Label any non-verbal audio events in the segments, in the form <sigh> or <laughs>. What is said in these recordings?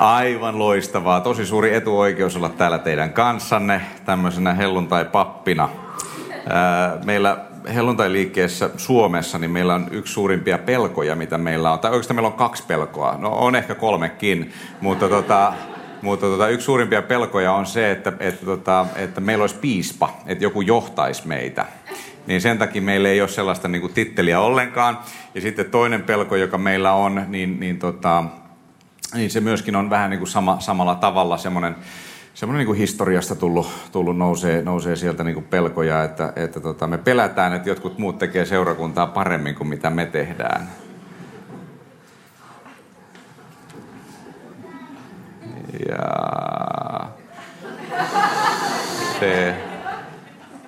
Aivan loistavaa. Tosi suuri etuoikeus olla täällä teidän kanssanne tämmöisenä helluntai-pappina. Meillä helluntai-liikkeessä Suomessa, niin meillä on yksi suurimpia pelkoja, mitä meillä on. Tai oikeastaan meillä on kaksi pelkoa. No on ehkä kolmekin, mutta tota, mutta tota, yksi suurimpia pelkoja on se, että, että, tota, että meillä olisi piispa, että joku johtaisi meitä. Niin sen takia meillä ei ole sellaista niin kuin, titteliä ollenkaan. Ja sitten toinen pelko, joka meillä on, niin, niin, tota, niin se myöskin on vähän niin kuin sama, samalla tavalla semmoinen, semmoinen niin kuin historiasta tullut, tullut nousee, nousee sieltä niin kuin pelkoja, että, että tota, me pelätään, että jotkut muut tekee seurakuntaa paremmin kuin mitä me tehdään. Ja se,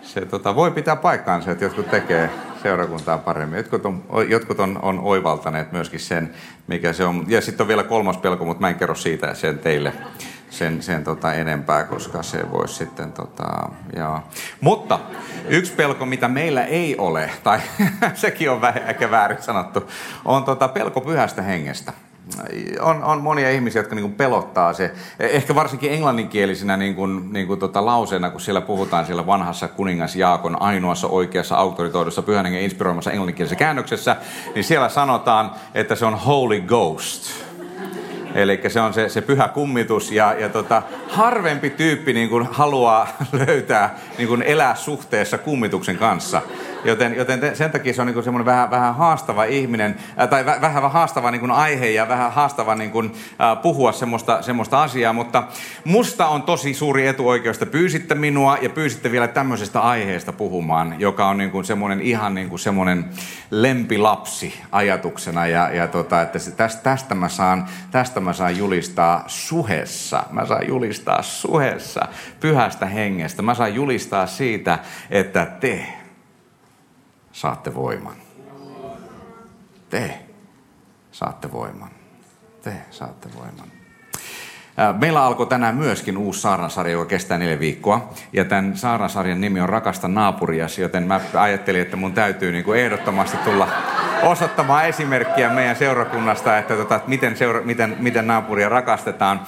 se tota, voi pitää paikkaansa, että jotkut tekee seurakuntaa paremmin. Jotkut on, jotkut on, on oivaltaneet myöskin sen, mikä se on. Ja sitten on vielä kolmas pelko, mutta mä en kerro siitä sen teille sen, sen tota enempää, koska se voisi sitten... Tota, jaa. Mutta yksi pelko, mitä meillä ei ole, tai <laughs> sekin on ehkä väärin sanottu, on tota pelko pyhästä hengestä on, on monia ihmisiä, jotka niin pelottaa se. Ehkä varsinkin englanninkielisinä niin kuin, niin kuin tota lauseena, kun siellä puhutaan siellä vanhassa kuningas Jaakon ainoassa oikeassa auktoritoidussa pyhän hengen inspiroimassa englanninkielisessä käännöksessä, niin siellä sanotaan, että se on Holy Ghost. Eli se on se, se pyhä kummitus ja, ja tota, harvempi tyyppi niin kuin haluaa <laughs> löytää, niin kuin elää suhteessa kummituksen kanssa. Joten, joten te, sen takia se on niin semmoinen vähän, vähän haastava ihminen, äh, tai väh, vähän haastava niin kuin aihe ja vähän haastava niin kuin, äh, puhua semmoista, semmoista asiaa. Mutta musta on tosi suuri etuoikeus, että pyysitte minua ja pyysitte vielä tämmöisestä aiheesta puhumaan, joka on niin kuin semmoinen ihan niin kuin semmoinen lempilapsi ajatuksena. Ja, ja tota, että tästä, tästä, mä saan, tästä mä saan julistaa suhessa. Mä saan julistaa suhessa pyhästä hengestä. Mä saan julistaa siitä, että te saatte voiman. Te saatte voiman. Te saatte voiman. Meillä alkoi tänään myöskin uusi saarnasarja, joka kestää neljä viikkoa. Ja tämän saarnasarjan nimi on Rakasta naapuriasi, joten mä ajattelin, että mun täytyy niin kuin ehdottomasti tulla osoittamaan esimerkkiä meidän seurakunnasta, että, tota, että miten, seura, miten, miten naapuria rakastetaan.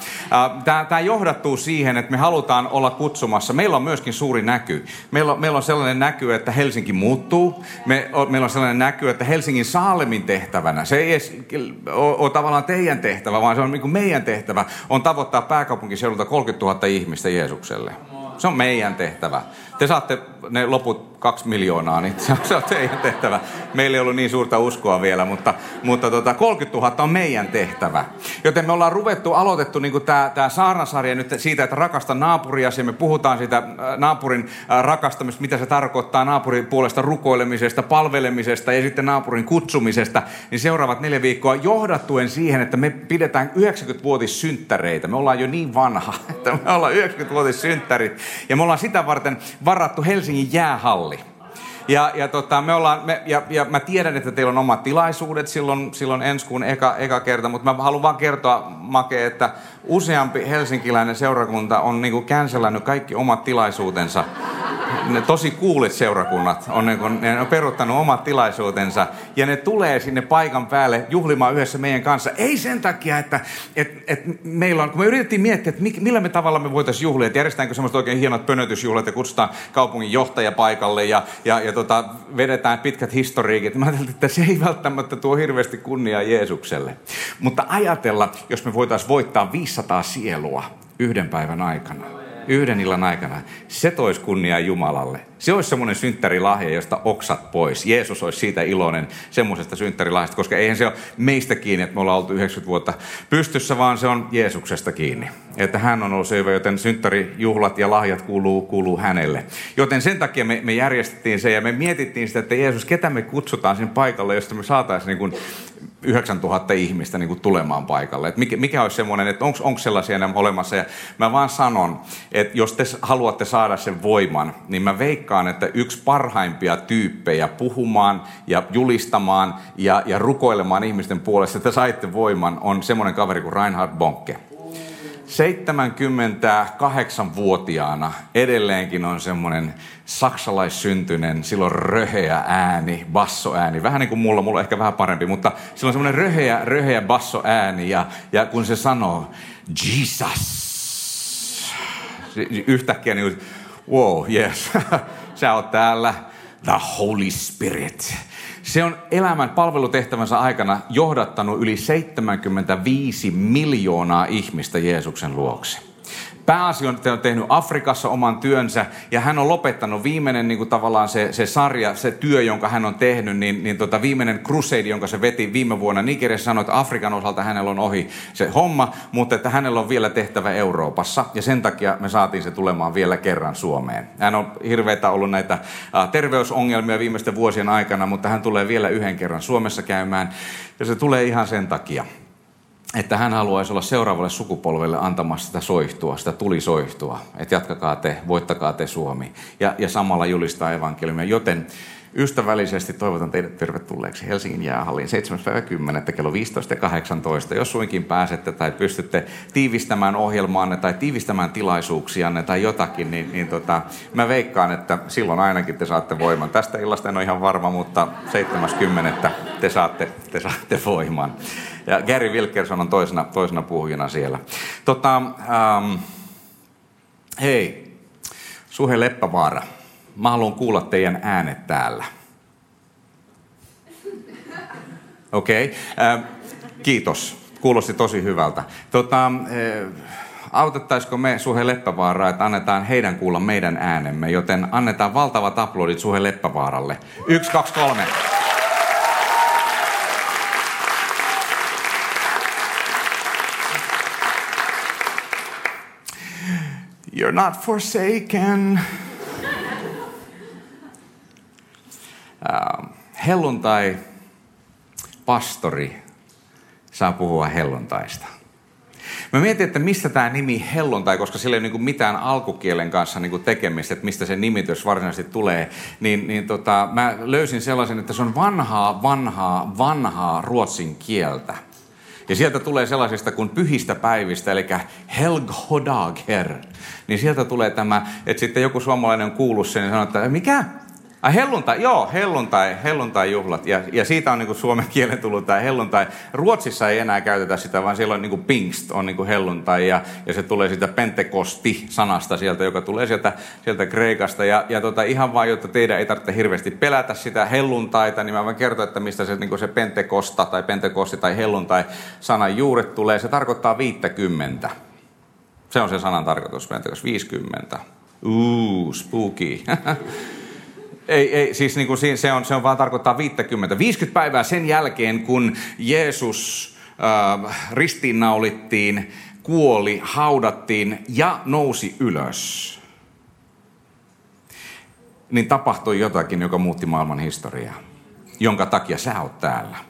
Tämä johdattuu siihen, että me halutaan olla kutsumassa. Meillä on myöskin suuri näky. Meillä on, meillä on sellainen näky, että Helsinki muuttuu. Me, o, meillä on sellainen näky, että Helsingin Saalemin tehtävänä, se ei edes ole, tavallaan teidän tehtävä, vaan se on niin meidän tehtävä, on tavoittaa pääkaupunkiseudulta 30 000 ihmistä Jeesukselle. Se on meidän tehtävä. Te saatte ne loput kaksi miljoonaa, niin <laughs> se on teidän tehtävä. Meillä ei ollut niin suurta uskoa vielä, mutta, mutta tota, 30 000 on meidän tehtävä. Joten me ollaan ruvettu, aloitettu niin tämä, tämä saarnasarja nyt siitä, että rakasta naapuria, me puhutaan siitä äh, naapurin äh, rakastamista, mitä se tarkoittaa naapurin puolesta rukoilemisesta, palvelemisesta ja sitten naapurin kutsumisesta, niin seuraavat neljä viikkoa johdattuen siihen, että me pidetään 90-vuotissynttäreitä. Me ollaan jo niin vanha, <laughs> että me ollaan 90-vuotissynttärit, ja me ollaan sitä varten varattu Helsingin jäähalli. Ja, ja, tota, me ollaan, me, ja, ja mä tiedän, että teillä on omat tilaisuudet silloin, silloin ensi kuun eka, eka kerta, mutta mä haluan vaan kertoa, Make, että useampi helsinkiläinen seurakunta on niin känselännyt kaikki omat tilaisuutensa ne tosi kuulet seurakunnat on, niin kuin, ne on peruttanut omat tilaisuutensa ja ne tulee sinne paikan päälle juhlimaan yhdessä meidän kanssa. Ei sen takia, että et, et meillä on, kun me yritettiin miettiä, että millä me tavalla me voitaisiin juhlia, että järjestetäänkö semmoista oikein hienot pönötysjuhlat ja kutsutaan kaupungin johtaja paikalle ja, ja, ja tota, vedetään pitkät historiikit. Mä ajattelin, että se ei välttämättä tuo hirveästi kunniaa Jeesukselle. Mutta ajatella, jos me voitaisiin voittaa 500 sielua yhden päivän aikana yhden illan aikana, se toisi kunniaa Jumalalle. Se olisi semmoinen synttärilahja, josta oksat pois. Jeesus olisi siitä iloinen semmoisesta synttärilahjasta, koska eihän se ole meistä kiinni, että me ollaan oltu 90 vuotta pystyssä, vaan se on Jeesuksesta kiinni. Että hän on ollut se hyvä, joten synttärijuhlat ja lahjat kuuluu, kuuluu hänelle. Joten sen takia me, me järjestettiin se ja me mietittiin sitä, että Jeesus, ketä me kutsutaan sinne paikalle, josta me saataisiin niin 9000 ihmistä niin kuin tulemaan paikalle. Et mikä, mikä olisi semmoinen, että onko sellaisia enää olemassa. Ja mä vaan sanon, että jos te haluatte saada sen voiman, niin mä veikkaan, että yksi parhaimpia tyyppejä puhumaan ja julistamaan ja, ja rukoilemaan ihmisten puolesta, että saitte voiman, on semmoinen kaveri kuin Reinhard Bonke. 78-vuotiaana edelleenkin on semmoinen saksalaissyntyinen, silloin röheä ääni, bassoääni. Vähän niin kuin mulla, mulla on ehkä vähän parempi, mutta silloin semmoinen röheä, röheä bassoääni ja, ja kun se sanoo, Jesus, yhtäkkiä niin wow, yes, <laughs> sä oot täällä, the Holy Spirit. Se on elämän palvelutehtävänsä aikana johdattanut yli 75 miljoonaa ihmistä Jeesuksen luokse pääasia on tehnyt Afrikassa oman työnsä ja hän on lopettanut viimeinen niin kuin tavallaan se, se sarja, se työ, jonka hän on tehnyt, niin, niin tota, viimeinen crusade, jonka se veti viime vuonna Nigeriassa, sanoi, että Afrikan osalta hänellä on ohi se homma, mutta että hänellä on vielä tehtävä Euroopassa. Ja sen takia me saatiin se tulemaan vielä kerran Suomeen. Hän on hirveitä ollut näitä terveysongelmia viimeisten vuosien aikana, mutta hän tulee vielä yhden kerran Suomessa käymään. Ja se tulee ihan sen takia, että hän haluaisi olla seuraavalle sukupolvelle antamassa sitä soihtua, sitä tulisoihtua. Että jatkakaa te, voittakaa te Suomi. Ja, ja samalla julistaa evankeliumia. Joten ystävällisesti toivotan teidät tervetulleeksi Helsingin jäähalliin 7.10. kello 15 ja 18. Jos suinkin pääsette tai pystytte tiivistämään ohjelmaanne tai tiivistämään tilaisuuksianne tai jotakin, niin, niin tota, mä veikkaan, että silloin ainakin te saatte voiman. Tästä illasta en ole ihan varma, mutta 7.10. te saatte, te saatte voiman. Ja Gary Wilkerson on toisena, toisena puhujana siellä. Tota, ähm, hei, Suhe Leppävaara, mä haluan kuulla teidän äänet täällä. Okei, okay. äh, kiitos. Kuulosti tosi hyvältä. Tota, äh, autettaisiko me Suhe Leppävaaraa, että annetaan heidän kuulla meidän äänemme, joten annetaan valtavat aplodit Suhe Leppävaaralle. Yksi, kaksi, kolme. You're not forsaken. Uh, helluntai pastori saa puhua helluntaista. Mä mietin, että mistä tämä nimi helluntai, koska sillä ei ole niin mitään alkukielen kanssa niin tekemistä, että mistä se nimitys varsinaisesti tulee. Niin, niin tota, mä löysin sellaisen, että se on vanhaa, vanhaa, vanhaa ruotsin kieltä. Ja sieltä tulee sellaisista kuin pyhistä päivistä, eli Helghodager. Niin sieltä tulee tämä, että sitten joku suomalainen on kuullut sen ja sanoo, että mikä? Ai helluntai, joo, helluntai, helluntai-juhlat. Ja, ja siitä on niin kuin suomen kielen tullut tämä helluntai. Ruotsissa ei enää käytetä sitä, vaan siellä on niin kuin pingst, on niin kuin helluntai. Ja, ja se tulee siitä pentekosti-sanasta sieltä, joka tulee sieltä, sieltä Kreikasta. Ja, ja tota, ihan vain, jotta teidän ei tarvitse hirveästi pelätä sitä helluntaita, niin mä voin kertoa, että mistä se, niin kuin se pentekosta tai pentekosti tai helluntai-sanan juuret tulee. Se tarkoittaa 50. Se on se sanan tarkoitus, pentekosti 50. Uuu, spooky. <laughs> Ei, ei siis niin kuin se, on, se on vaan tarkoittaa 50. 50 päivää sen jälkeen, kun Jeesus äh, ristiinnaulittiin, kuoli, haudattiin ja nousi ylös, niin tapahtui jotakin, joka muutti maailman historiaa, jonka takia sä oot täällä.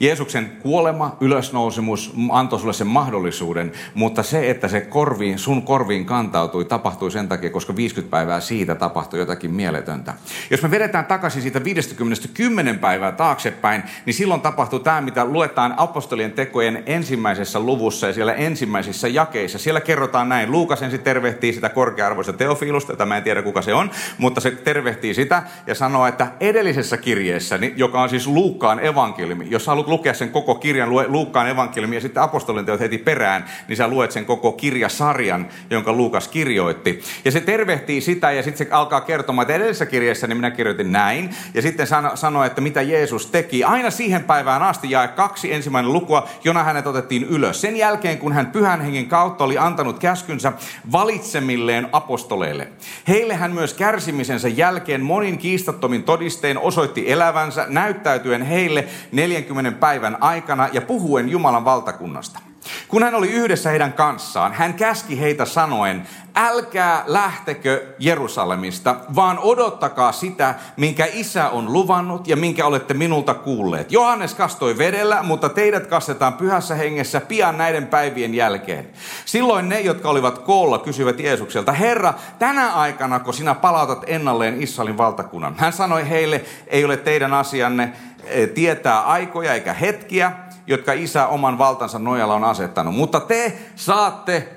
Jeesuksen kuolema, ylösnousemus antoi sulle sen mahdollisuuden, mutta se, että se korviin, sun korviin kantautui, tapahtui sen takia, koska 50 päivää siitä tapahtui jotakin mieletöntä. Jos me vedetään takaisin siitä 50 10 päivää taaksepäin, niin silloin tapahtuu tämä, mitä luetaan apostolien tekojen ensimmäisessä luvussa ja siellä ensimmäisissä jakeissa. Siellä kerrotaan näin. Luukas ensin tervehtii sitä korkea-arvoista teofiilusta, jota mä en tiedä kuka se on, mutta se tervehtii sitä ja sanoo, että edellisessä kirjeessä, joka on siis Luukkaan evankeliumi, jos haluat lukea sen koko kirjan, lue Luukkaan evankeliumi ja sitten apostolin teot heti perään, niin sä luet sen koko kirjasarjan, jonka Luukas kirjoitti. Ja se tervehtii sitä ja sitten se alkaa kertomaan, että edellisessä kirjassa niin minä kirjoitin näin. Ja sitten sano, sanoi, että mitä Jeesus teki. Aina siihen päivään asti jae kaksi ensimmäinen lukua, jona hänet otettiin ylös. Sen jälkeen, kun hän pyhän hengen kautta oli antanut käskynsä valitsemilleen apostoleille. Heille hän myös kärsimisensä jälkeen monin kiistattomin todistein osoitti elävänsä, näyttäytyen heille 40 päivän aikana ja puhuen Jumalan valtakunnasta. Kun hän oli yhdessä heidän kanssaan, hän käski heitä sanoen, älkää lähtekö Jerusalemista, vaan odottakaa sitä, minkä isä on luvannut ja minkä olette minulta kuulleet. Johannes kastoi vedellä, mutta teidät kastetaan pyhässä hengessä pian näiden päivien jälkeen. Silloin ne, jotka olivat koolla, kysyivät Jeesukselta, Herra, tänä aikana, kun sinä palautat ennalleen Israelin valtakunnan. Hän sanoi heille, ei ole teidän asianne tietää aikoja eikä hetkiä, jotka isä oman valtansa nojalla on asettanut. Mutta te saatte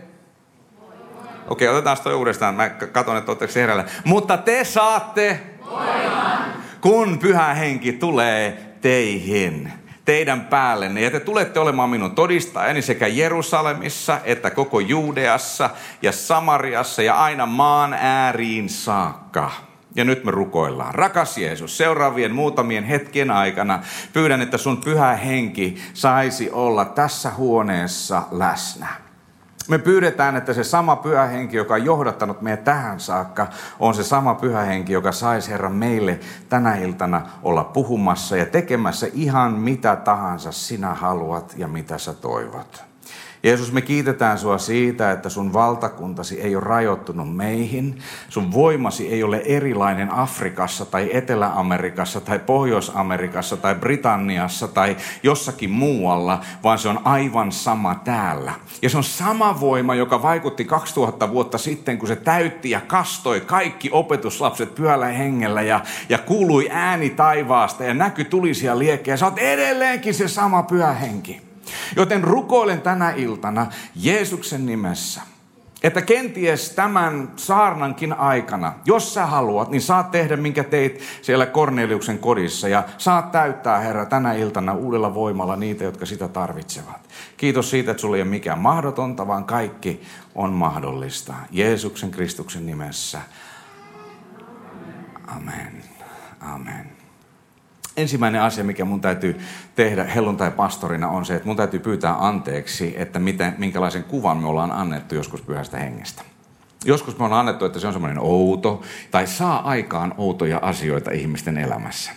Okei, otetaan toi uudestaan. Mä katson, että oletteko herällä. Mutta te saatte, voiman. kun pyhä henki tulee teihin teidän päällenne. Ja te tulette olemaan minun todistajani sekä Jerusalemissa että koko Juudeassa ja Samariassa ja aina maan ääriin saakka. Ja nyt me rukoillaan. Rakas Jeesus, seuraavien muutamien hetkien aikana pyydän, että sun pyhä henki saisi olla tässä huoneessa läsnä. Me pyydetään, että se sama pyhä henki, joka on johdattanut meidät tähän saakka, on se sama pyhä henki, joka saisi Herra meille tänä iltana olla puhumassa ja tekemässä ihan mitä tahansa sinä haluat ja mitä sä toivot. Jeesus, me kiitetään sua siitä, että sun valtakuntasi ei ole rajoittunut meihin. Sun voimasi ei ole erilainen Afrikassa tai Etelä-Amerikassa tai Pohjois-Amerikassa tai Britanniassa tai jossakin muualla, vaan se on aivan sama täällä. Ja se on sama voima, joka vaikutti 2000 vuotta sitten, kun se täytti ja kastoi kaikki opetuslapset pyöllä hengellä ja, ja kuului ääni taivaasta ja näky tulisia liekkejä. Sä oot edelleenkin se sama pyhä henki. Joten rukoilen tänä iltana Jeesuksen nimessä, että kenties tämän saarnankin aikana, jos sä haluat, niin saat tehdä minkä teit siellä Korneliuksen kodissa ja saat täyttää Herra tänä iltana uudella voimalla niitä, jotka sitä tarvitsevat. Kiitos siitä, että sulla ei ole mikään mahdotonta, vaan kaikki on mahdollista. Jeesuksen Kristuksen nimessä. Amen. Amen ensimmäinen asia, mikä mun täytyy tehdä helluntai-pastorina on se, että mun täytyy pyytää anteeksi, että miten, minkälaisen kuvan me ollaan annettu joskus pyhästä hengestä. Joskus me ollaan annettu, että se on semmoinen outo tai saa aikaan outoja asioita ihmisten elämässä.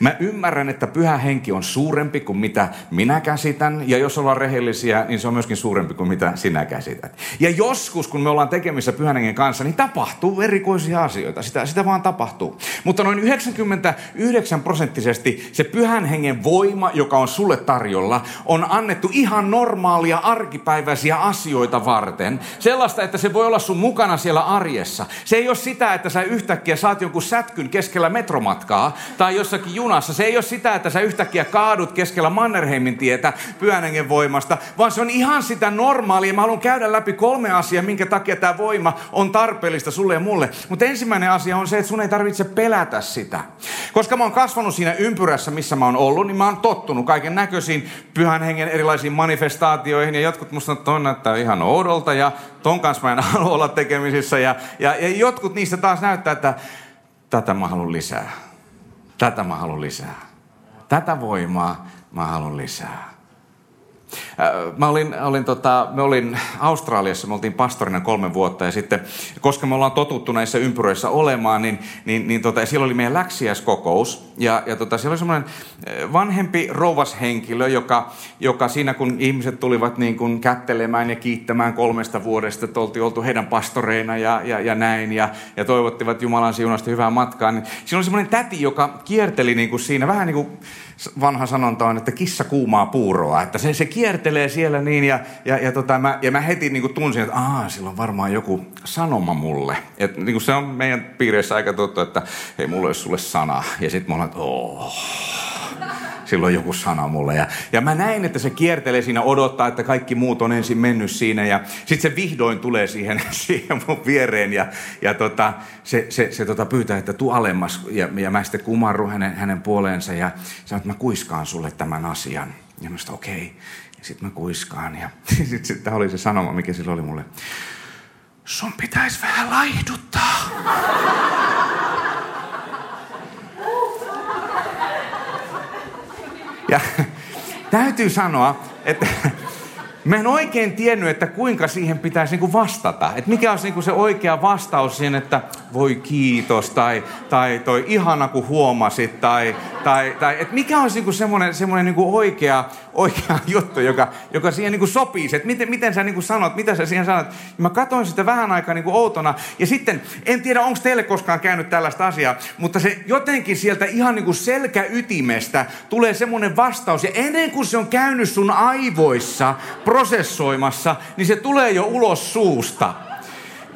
Mä ymmärrän, että pyhä henki on suurempi kuin mitä minä käsitän, ja jos ollaan rehellisiä, niin se on myöskin suurempi kuin mitä sinä käsität. Ja joskus, kun me ollaan tekemissä pyhän hengen kanssa, niin tapahtuu erikoisia asioita. Sitä, sitä vaan tapahtuu. Mutta noin 99 prosenttisesti se pyhän hengen voima, joka on sulle tarjolla, on annettu ihan normaalia arkipäiväisiä asioita varten. Sellaista, että se voi olla sun mukana siellä arjessa. Se ei ole sitä, että sä yhtäkkiä saat jonkun sätkyn keskellä metromatkaa, tai jossakin jossakin junassa. Se ei ole sitä, että sä yhtäkkiä kaadut keskellä Mannerheimin tietä pyhänengen voimasta, vaan se on ihan sitä normaalia. Mä haluan käydä läpi kolme asiaa, minkä takia tämä voima on tarpeellista sulle ja mulle. Mutta ensimmäinen asia on se, että sun ei tarvitse pelätä sitä. Koska mä oon kasvanut siinä ympyrässä, missä mä oon ollut, niin mä oon tottunut kaiken näköisiin pyhän hengen erilaisiin manifestaatioihin. Ja jotkut musta on näyttää ihan oudolta ja ton kanssa mä en <laughs> halua olla tekemisissä. Ja, ja, ja jotkut niistä taas näyttää, että tätä mä haluan lisää. Tätä mä haluan lisää. Tätä voimaa mä haluan lisää. Mä olin, olin tota, me olin Australiassa, me oltiin pastorina kolme vuotta ja sitten, koska me ollaan totuttu näissä ympyröissä olemaan, niin, niin, niin tota, siellä oli meidän läksiäiskokous ja, ja tota, siellä oli semmoinen vanhempi rouvashenkilö, joka, joka siinä kun ihmiset tulivat niin kuin kättelemään ja kiittämään kolmesta vuodesta, että oltiin oltu heidän pastoreina ja, ja, ja näin ja, ja toivottivat Jumalan siunasta hyvää matkaa, niin siinä oli semmoinen täti, joka kierteli niin kuin siinä vähän niin kuin vanha sanonta on, että kissa kuumaa puuroa, että se, se kiertelee siellä niin ja, ja, ja, tota, mä, ja mä heti niin kuin tunsin, että aah, sillä on varmaan joku sanoma mulle. Et, niin kuin se on meidän piireissä aika tuttu, että hei, mulla olisi sulle sana. Ja sitten mä olen, että oh silloin joku sana mulle. Ja, ja mä näin, että se kiertelee siinä, odottaa, että kaikki muut on ensin mennyt siinä. Ja sitten se vihdoin tulee siihen, <laughs> siihen mun viereen ja, ja tota, se, se, se tota pyytää, että tuu alemmas. Ja, ja mä sitten kumarrun hänen, hänen puoleensa ja sanon, että mä kuiskaan sulle tämän asian. Ja mä sanoin, okei. Okay. Ja sitten mä kuiskaan. Ja sitten <laughs> sit, oli se sanoma, mikä sillä oli mulle. Sun pitäisi vähän laihduttaa. Ja täytyy sanoa, että Mä en oikein tiennyt, että kuinka siihen pitäisi niinku vastata. Että mikä olisi niinku se oikea vastaus siihen, että voi kiitos, tai, tai toi ihana kun huomasit, tai, tai, tai että mikä olisi niinku semmoinen, semmoinen niinku oikea, oikea juttu, joka, joka siihen niinku sopii. Että miten, miten sä niinku sanot, mitä sä siihen sanot. Ja mä katsoin sitä vähän aikaa niinku outona, ja sitten, en tiedä onko teille koskaan käynyt tällaista asiaa, mutta se jotenkin sieltä ihan niinku selkäytimestä tulee semmoinen vastaus, ja ennen kuin se on käynyt sun aivoissa, prosessoimassa, niin se tulee jo ulos suusta.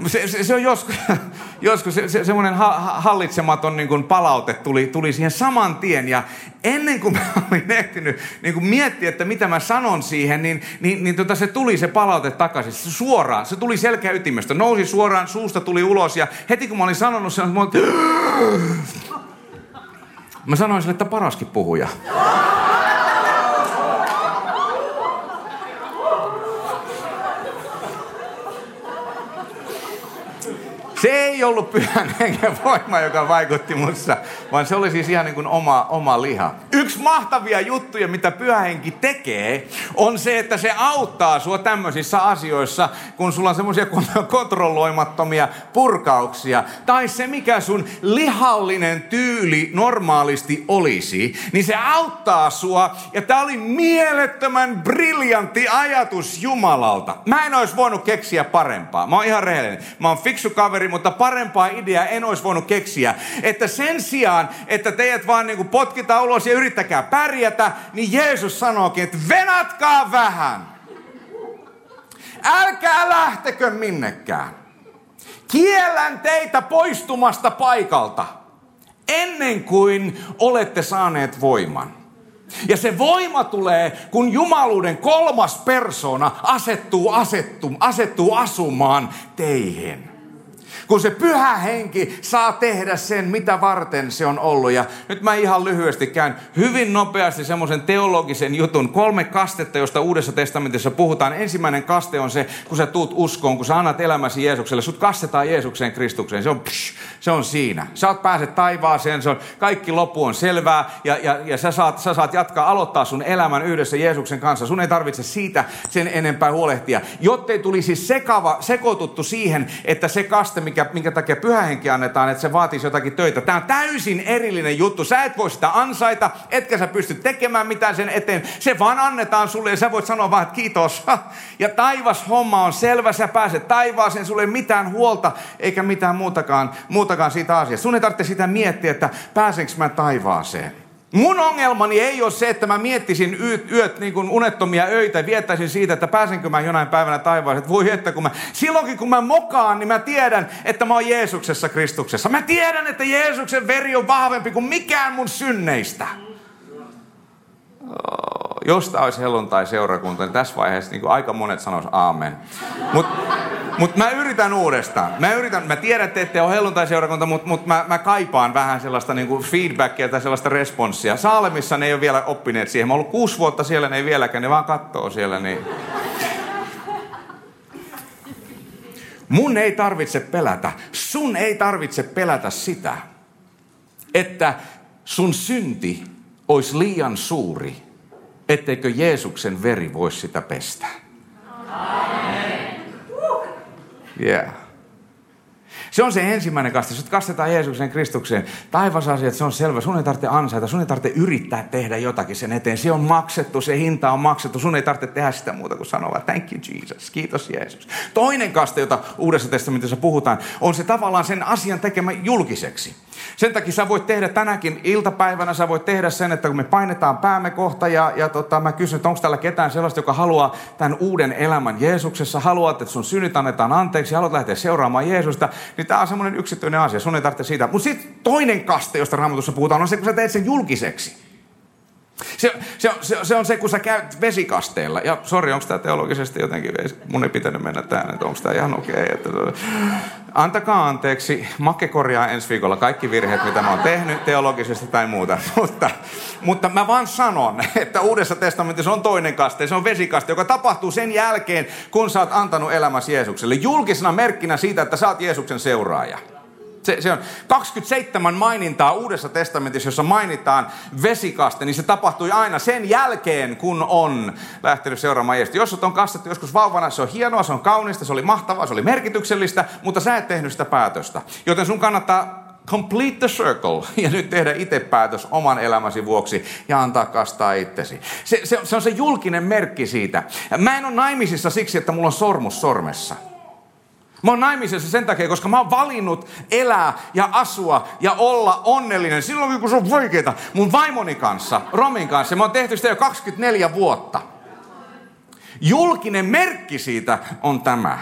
Se, se, se on joskus, <laughs> joskus se, se, semmoinen ha, hallitsematon niin kuin palaute tuli, tuli siihen saman tien. Ja ennen kuin mä <laughs> olin ehtinyt niin kuin miettiä, että mitä mä sanon siihen, niin, niin, niin tota, se tuli se palaute takaisin. Se suoraan, se tuli selkeä ytimestä. Nousi suoraan, suusta tuli ulos ja heti kun mä olin sanonut sen, mä, olin, <gasps> mä sanoin sille, että paraskin puhuja. Se ei ollut pyhän <laughs> hengen voima, joka vaikutti mussa, vaan se oli siis ihan niin kuin oma, oma liha. Yksi mahtavia juttuja, mitä pyhä henki tekee, on se, että se auttaa sua tämmöisissä asioissa, kun sulla on semmoisia <laughs> kontrolloimattomia purkauksia. Tai se, mikä sun lihallinen tyyli normaalisti olisi, niin se auttaa sua. Ja tämä oli mielettömän briljantti ajatus Jumalalta. Mä en olisi voinut keksiä parempaa. Mä oon ihan rehellinen. Mä oon fiksu kaveri, kaveri, mutta parempaa ideaa en olisi voinut keksiä. Että sen sijaan, että teidät vaan niin kuin potkitaan ulos ja yrittäkää pärjätä, niin Jeesus sanookin, että venatkaa vähän. Älkää lähtekö minnekään. Kiellän teitä poistumasta paikalta ennen kuin olette saaneet voiman. Ja se voima tulee, kun jumaluuden kolmas persona asettuu, asettuu, asettuu asumaan teihin. Kun se pyhä henki saa tehdä sen, mitä varten se on ollut. Ja nyt mä ihan lyhyesti käyn hyvin nopeasti semmoisen teologisen jutun. Kolme kastetta, josta Uudessa testamentissa puhutaan. Ensimmäinen kaste on se, kun sä tuut uskoon, kun sä annat elämäsi Jeesukselle. Sut kastetaan Jeesukseen Kristukseen. Se on, psh, se on siinä. Sä oot pääset taivaaseen, se on, kaikki loppu on selvää. Ja, ja, ja sä, saat, sä saat jatkaa, aloittaa sun elämän yhdessä Jeesuksen kanssa. Sun ei tarvitse siitä sen enempää huolehtia. Jottei tulisi sekava, sekoituttu siihen, että se kaste, mikä mikä, minkä takia pyhähenki annetaan, että se vaatisi jotakin töitä. Tämä on täysin erillinen juttu. Sä et voi sitä ansaita, etkä sä pysty tekemään mitään sen eteen. Se vaan annetaan sulle ja sä voit sanoa vaan, että kiitos. Ja taivas homma on selvä, sä pääset taivaaseen, sulle ei mitään huolta eikä mitään muutakaan, muutakaan siitä asiasta. Sun ei tarvitse sitä miettiä, että pääsenkö mä taivaaseen. Mun ongelmani ei ole se, että mä miettisin yöt, yöt niin kuin unettomia öitä viettäisin siitä, että pääsenkö mä jonain päivänä taivaaseen. Että voi että kun mä, silloinkin kun mä mokaan, niin mä tiedän, että mä oon Jeesuksessa Kristuksessa. Mä tiedän, että Jeesuksen veri on vahvempi kuin mikään mun synneistä. Oh, jos tämä olisi helluntai-seurakunta, niin tässä vaiheessa niin aika monet sanoisivat aamen. Mutta mutta mä yritän uudestaan. Mä yritän, mä tiedän, että ette ole helluntai-seurakunta, mutta mut mä, mä, kaipaan vähän sellaista niinku feedbackia tai sellaista responssia. Saalemissa ne ei ole vielä oppineet siihen. Mä oon ollut kuusi vuotta siellä, ne ei vieläkään, ne vaan kattoo siellä. Niin. Mun ei tarvitse pelätä, sun ei tarvitse pelätä sitä, että sun synti olisi liian suuri, etteikö Jeesuksen veri voisi sitä pestä. Yeah. Se on se ensimmäinen kaste. Sut kastetaan Jeesuksen Kristukseen. Taivasasiat, se on selvä. Sun ei tarvitse ansaita, sun ei tarvitse yrittää tehdä jotakin sen eteen. Se on maksettu, se hinta on maksettu. Sun ei tarvitse tehdä sitä muuta kuin sanoa, thank you Jesus, kiitos Jeesus. Toinen kaste, jota Uudessa testamentissa puhutaan, on se tavallaan sen asian tekemä julkiseksi. Sen takia sä voit tehdä tänäkin iltapäivänä, sä voit tehdä sen, että kun me painetaan päämme kohta ja, ja tota, mä kysyn, että onko täällä ketään sellaista, joka haluaa tämän uuden elämän Jeesuksessa, haluat, että sun synnit annetaan anteeksi, haluat lähteä seuraamaan Jeesusta, niin tämä on semmoinen yksityinen asia, sun ei tarvitse siitä. Mutta sitten toinen kaste, josta Raamatussa puhutaan, on se, kun sä teet sen julkiseksi. Se, se, se, se on se, kun sä käyt vesikasteella. Ja sori, onko tämä teologisesti jotenkin, mun ei pitänyt mennä tähän, että onko tämä ihan okei. Okay, että, antakaa anteeksi, Makke korjaa ensi viikolla kaikki virheet, mitä mä oon tehnyt teologisesti tai muuta. <laughs> Mutta, mutta mä vaan sanon, että Uudessa testamentissa on toinen kaste, se on vesikaste, joka tapahtuu sen jälkeen, kun sä oot antanut elämäsi Jeesukselle. Julkisena merkkinä siitä, että sä oot Jeesuksen seuraaja. Se, se on 27 mainintaa Uudessa testamentissa, jossa mainitaan vesikaste, niin se tapahtui aina sen jälkeen, kun on lähtenyt seuraamaan Jeesusta. Jos on kastettu joskus vauvana, se on hienoa, se on kaunista, se oli mahtavaa, se oli merkityksellistä, mutta sä et tehnyt sitä päätöstä. Joten sun kannattaa complete the circle <laughs> ja nyt tehdä itse päätös oman elämäsi vuoksi ja antaa kastaa itsesi. Se, se, se on se julkinen merkki siitä. Mä en ole naimisissa siksi, että mulla on sormus sormessa. Mä oon naimisessa sen takia, koska mä oon valinnut elää ja asua ja olla onnellinen silloin, kun se on vaikeaa. Mun vaimoni kanssa, Romin kanssa, mä oon tehty sitä jo 24 vuotta. Julkinen merkki siitä on tämä.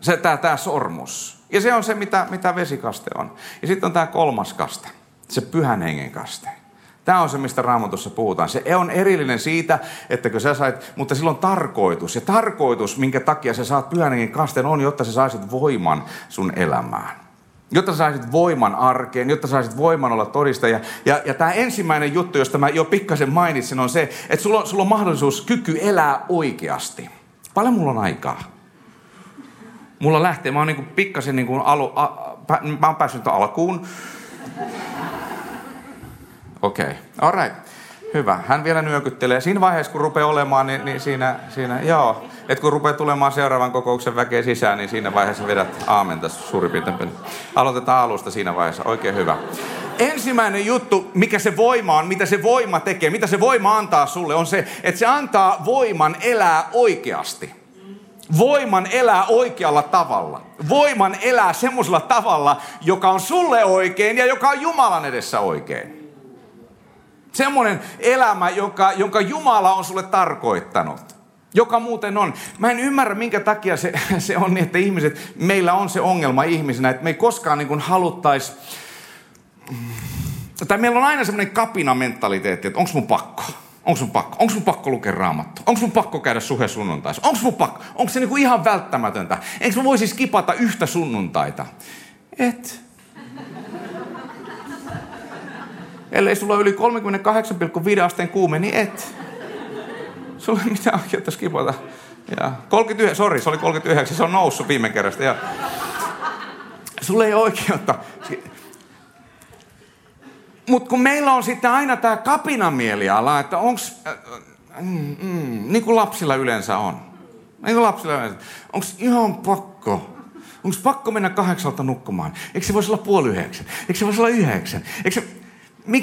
Se, tää, tää sormus. Ja se on se, mitä, mitä vesikaste on. Ja sitten on tämä kolmas kaste, se pyhän hengen kaste. Tämä on se, mistä raamatussa puhutaan. Se on erillinen siitä, että kun sä sait, mutta sillä on tarkoitus. Ja tarkoitus, minkä takia sä saat pyhän kasteen, on, jotta sä saisit voiman sun elämään. Jotta sä saisit voiman arkeen, jotta sä saisit voiman olla todistaja. Ja, ja tämä ensimmäinen juttu, josta mä jo pikkasen mainitsin, on se, että sulla on, sulla on mahdollisuus, kyky elää oikeasti. Paljon mulla on aikaa? Mulla lähtee, mä oon niinku pikkasen niinku alu, a, a, mä oon päässyt alkuun. Okei, okay. alright. Hyvä. Hän vielä nyökyttelee. Siinä vaiheessa, kun rupeaa olemaan, niin, niin siinä, siinä, joo. Et kun rupeaa tulemaan seuraavan kokouksen väkeä sisään, niin siinä vaiheessa vedät aamenta suurin piirtein. Aloitetaan alusta siinä vaiheessa. Oikein hyvä. Ensimmäinen juttu, mikä se voima on, mitä se voima tekee, mitä se voima antaa sulle, on se, että se antaa voiman elää oikeasti. Voiman elää oikealla tavalla. Voiman elää semmoisella tavalla, joka on sulle oikein ja joka on Jumalan edessä oikein. Semmoinen elämä, jonka, jonka Jumala on sulle tarkoittanut. Joka muuten on. Mä en ymmärrä, minkä takia se, <laughs> se on niin, että ihmiset, meillä on se ongelma ihmisenä, että me ei koskaan niin haluttaisi, tai meillä on aina semmoinen kapina mentaliteetti, että onko mun pakko? Onko mun pakko? Onko mun pakko lukea raamattu? Onko mun pakko käydä suhe sunnuntaisi? Onko mun pakko? Onko se niinku ihan välttämätöntä? Enkö mä voisi skipata yhtä sunnuntaita? Et. Ellei sulla ole yli 38,5 asteen kuume, niin et. Sulla ei mitään oikeutta skipata. Ja 39, sori, se oli 39, se on noussut viime kerrasta. Ja sulla ei oikeutta. Mutta kun meillä on sitten aina tämä kapinamieliala, että onks, äh, mm, mm, niin kuin lapsilla yleensä on. Niin kuin lapsilla yleensä. Onko ihan pakko? Onko pakko mennä kahdeksalta nukkumaan? Eikö se voisi olla puoli yhdeksän? Eikö se voisi olla yhdeksän? Eikö se,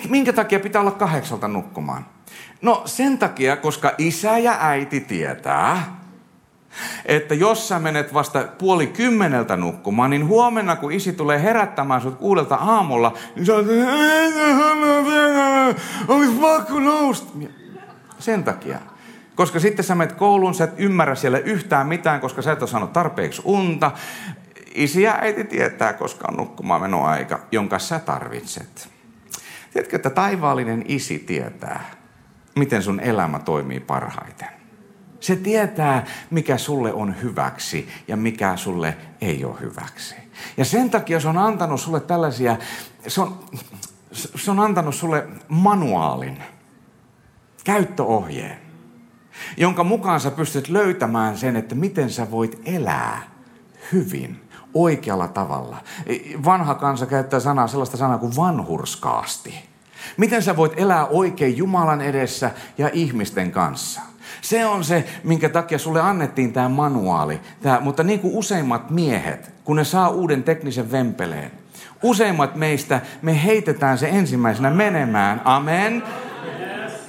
minkä takia pitää olla kahdeksalta nukkumaan? No sen takia, koska isä ja äiti tietää, että jos sä menet vasta puoli kymmeneltä nukkumaan, niin huomenna kun isi tulee herättämään sut kuudelta aamulla, niin sä oot, olisi pakko nousta. Sen takia. Koska sitten sä menet kouluun, sä et ymmärrä siellä yhtään mitään, koska sä et ole saanut tarpeeksi unta. Isi ja äiti tietää, koska on nukkumaan menoaika, jonka sä tarvitset. Tiedätkö, että taivaallinen isi tietää, miten sun elämä toimii parhaiten. Se tietää, mikä sulle on hyväksi ja mikä sulle ei ole hyväksi. Ja sen takia se on antanut sulle tällaisia, se on, se on antanut sulle manuaalin, käyttöohjeen, jonka mukaan sä pystyt löytämään sen, että miten sä voit elää hyvin, oikealla tavalla. Vanha kansa käyttää sanaa, sellaista sanaa kuin vanhurskaasti. Miten sä voit elää oikein Jumalan edessä ja ihmisten kanssa. Se on se, minkä takia sulle annettiin tämä manuaali. Tää, mutta niin kuin useimmat miehet, kun ne saa uuden teknisen vempeleen, useimmat meistä, me heitetään se ensimmäisenä menemään. Amen.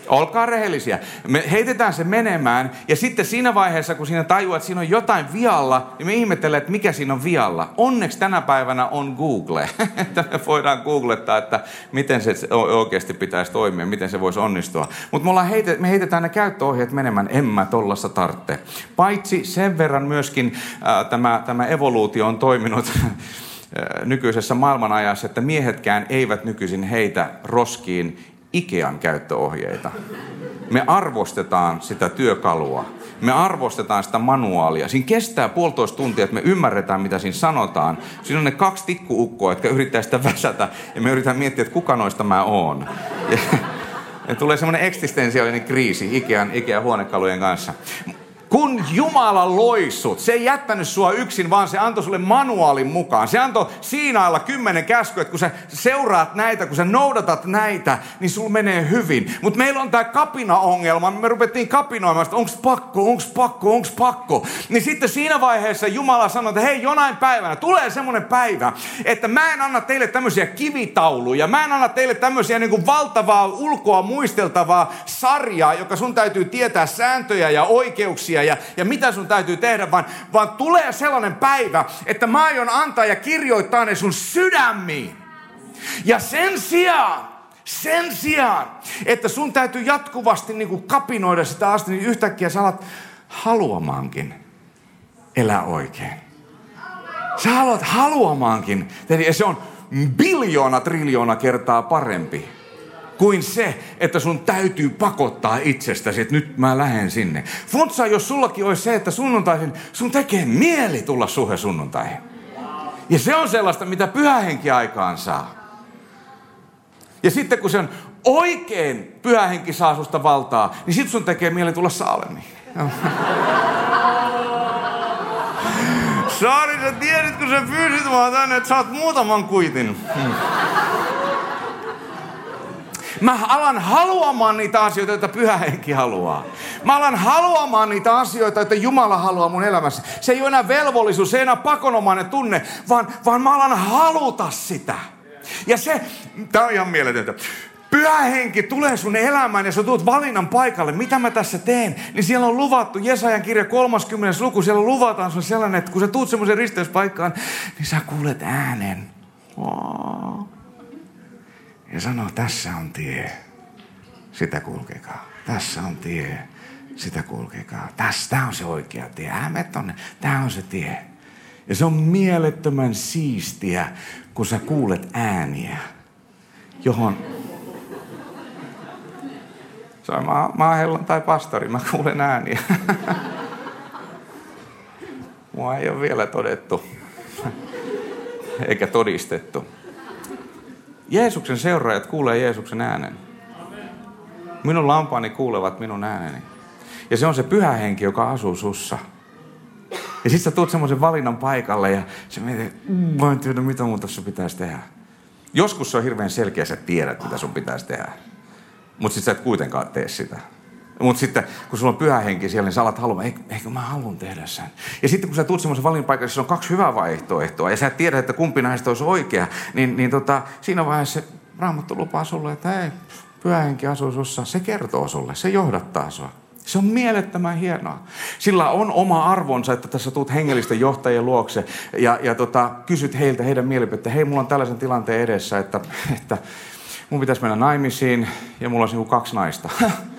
Olkaa rehellisiä. Me heitetään se menemään ja sitten siinä vaiheessa, kun siinä tajuaa, että siinä on jotain vialla, niin me ihmetellään, että mikä siinä on vialla. Onneksi tänä päivänä on Google. <laughs> että me voidaan googlettaa, että miten se oikeasti pitäisi toimia, miten se voisi onnistua. Mutta me, heite, me heitetään ne käyttöohjeet menemään, en mä tollassa tartte. Paitsi sen verran myöskin äh, tämä, tämä evoluutio on toiminut <laughs> nykyisessä maailmanajassa, että miehetkään eivät nykyisin heitä roskiin Ikean käyttöohjeita. Me arvostetaan sitä työkalua. Me arvostetaan sitä manuaalia. Siinä kestää puolitoista tuntia, että me ymmärretään, mitä siinä sanotaan. Siinä on ne kaksi tikkuukkoa, jotka yrittää sitä väsätä. Ja me yritetään miettiä, että kuka noista mä oon. Ja, ja tulee semmoinen eksistentiaalinen kriisi Ikean, Ikean huonekalujen kanssa Kun Jumala loi sut, se ei jättänyt sua yksin, vaan se antoi sulle manuaalin mukaan. Se antoi Siinailla kymmenen käskyä, että kun sä seuraat näitä, kun sä noudatat näitä, niin sul menee hyvin. Mutta meillä on tämä kapina-ongelma. Me rupettiin kapinoimaan, että onks pakko, onks pakko, onks pakko. Niin sitten siinä vaiheessa Jumala sanoi, että hei jonain päivänä tulee semmoinen päivä, että mä en anna teille tämmöisiä kivitauluja. Mä en anna teille tämmöisiä niin valtavaa ulkoa muisteltavaa sarjaa, joka sun täytyy tietää sääntöjä ja oikeuksia ja, ja mitä sun täytyy tehdä, vaan, vaan tulee sellainen päivä, että mä aion antaa ja kirjoittaa ne sun sydämiin. Ja sen sijaan, sen sijaan, että sun täytyy jatkuvasti niin kuin kapinoida sitä asti, niin yhtäkkiä sä alat haluamaankin elää oikein. Sä haluat haluamaankin. Ja se on biljoona triljoona kertaa parempi kuin se, että sun täytyy pakottaa itsestäsi, että nyt mä lähden sinne. Funtsa, jos sullakin olisi se, että sunnuntaisin sun tekee mieli tulla suhe sunnuntaihin. Ja se on sellaista, mitä pyhähenki aikaan saa. Ja sitten kun se on oikein pyhähenki saa susta valtaa, niin sitten sun tekee mieli tulla Saalemiin. <laughs> Saari, sä tiedät, kun sä pyysit mua tänne, että saat muutaman kuitin. Hmm. Mä alan haluamaan niitä asioita, joita pyhä henki haluaa. Mä alan haluamaan niitä asioita, joita Jumala haluaa mun elämässä. Se ei ole enää velvollisuus, se ei enää pakonomainen tunne, vaan, vaan mä alan haluta sitä. Ja se, tää on ihan mieletöntä. Pyhä henki tulee sun elämään ja sä tulet valinnan paikalle. Mitä mä tässä teen? Niin siellä on luvattu, Jesajan kirja 30. luku, siellä luvataan sun sellainen, että kun sä tuut semmoisen risteyspaikkaan, niin sä kuulet äänen. Oh ja sanoo, tässä on tie, sitä kulkekaa. Tässä on tie, sitä kulkekaa. Tässä on se oikea tie. Älä tonne, tämä on se tie. Ja se on mielettömän siistiä, kun sä kuulet ääniä, johon... Se on, oon tai pastori, mä kuulen ääniä. <laughs> Mua ei ole vielä todettu, eikä todistettu. Jeesuksen seuraajat kuulee Jeesuksen äänen. Minun lampaani kuulevat minun ääneni. Ja se on se pyhä henki, joka asuu sussa. Ja sitten sä tulet semmoisen valinnan paikalle ja sä mietit, mm, mä en tiedä mitä mun tässä pitäisi tehdä. Joskus se on hirveän selkeä, sä tiedät mitä sun pitäisi tehdä. Mutta sitten sä et kuitenkaan tee sitä. Mutta sitten kun sulla on pyhä henki siellä, niin sä alat haluamaan, eikö, eikö mä haluan tehdä sen. Ja sitten kun sä tulet semmoisen valinpaikalle, jossa on kaksi hyvää vaihtoehtoa, ja sä et tiedä, että kumpi näistä olisi oikea, niin, niin tota, siinä vaiheessa Raamattu lupaa sulle, että ei, pyhä henki asuu sussa, se kertoo sulle, se johdattaa sua. Se on mielettömän hienoa. Sillä on oma arvonsa, että tässä tuut hengellisten johtajien luokse ja, ja tota, kysyt heiltä heidän mielipiteitä. Hei, mulla on tällaisen tilanteen edessä, että, että mun pitäisi mennä naimisiin ja mulla olisi niin kaksi naista. <laughs>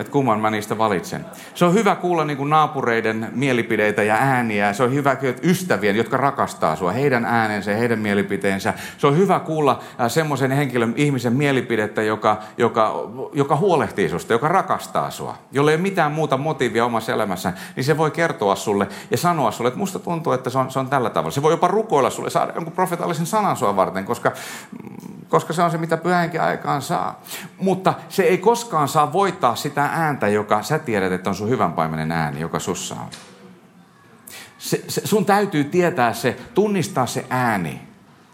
että kumman mä niistä valitsen. Se on hyvä kuulla niin kuin naapureiden mielipideitä ja ääniä. Se on hyvä ystävien, jotka rakastaa sua, heidän äänensä ja heidän mielipiteensä. Se on hyvä kuulla äh, semmoisen henkilön, ihmisen mielipidettä, joka, joka, joka huolehtii susta, joka rakastaa sua. Jolle ei ole mitään muuta motiivia omassa elämässä, niin se voi kertoa sulle ja sanoa sulle, että musta tuntuu, että se on, se on tällä tavalla. Se voi jopa rukoilla sulle, saada jonkun profetaalisen sanan sua varten, koska, koska se on se, mitä pyhänkin aikaan saa. Mutta se ei koskaan saa voittaa sitä ääntä, joka sä tiedät, että on sun hyvän paimenen ääni, joka sussa on. Se, se, sun täytyy tietää se, tunnistaa se ääni,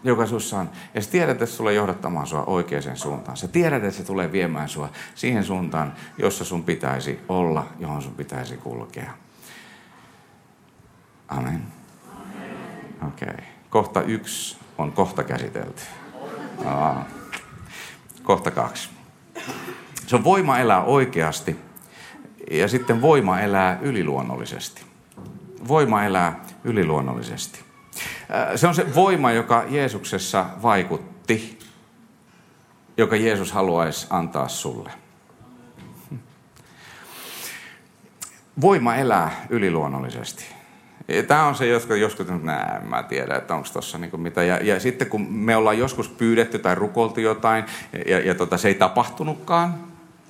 joka sussa on. Ja sä tiedät, että se tulee johdattamaan sua oikeaan suuntaan. Sä tiedät, että se tulee viemään sua siihen suuntaan, jossa sun pitäisi olla, johon sun pitäisi kulkea. Amen. Okei. Okay. Kohta yksi on kohta käsitelty. Aa. Kohta kaksi. Se on voima elää oikeasti ja sitten voima elää yliluonnollisesti. Voima elää yliluonnollisesti. Se on se voima, joka Jeesuksessa vaikutti, joka Jeesus haluaisi antaa sulle. Voima elää yliluonnollisesti. Tämä on se, jotka joskus, nää, mä tiedä, että onko tuossa niin mitä. Ja, ja, sitten kun me ollaan joskus pyydetty tai rukoltu jotain, ja, ja tota, se ei tapahtunutkaan,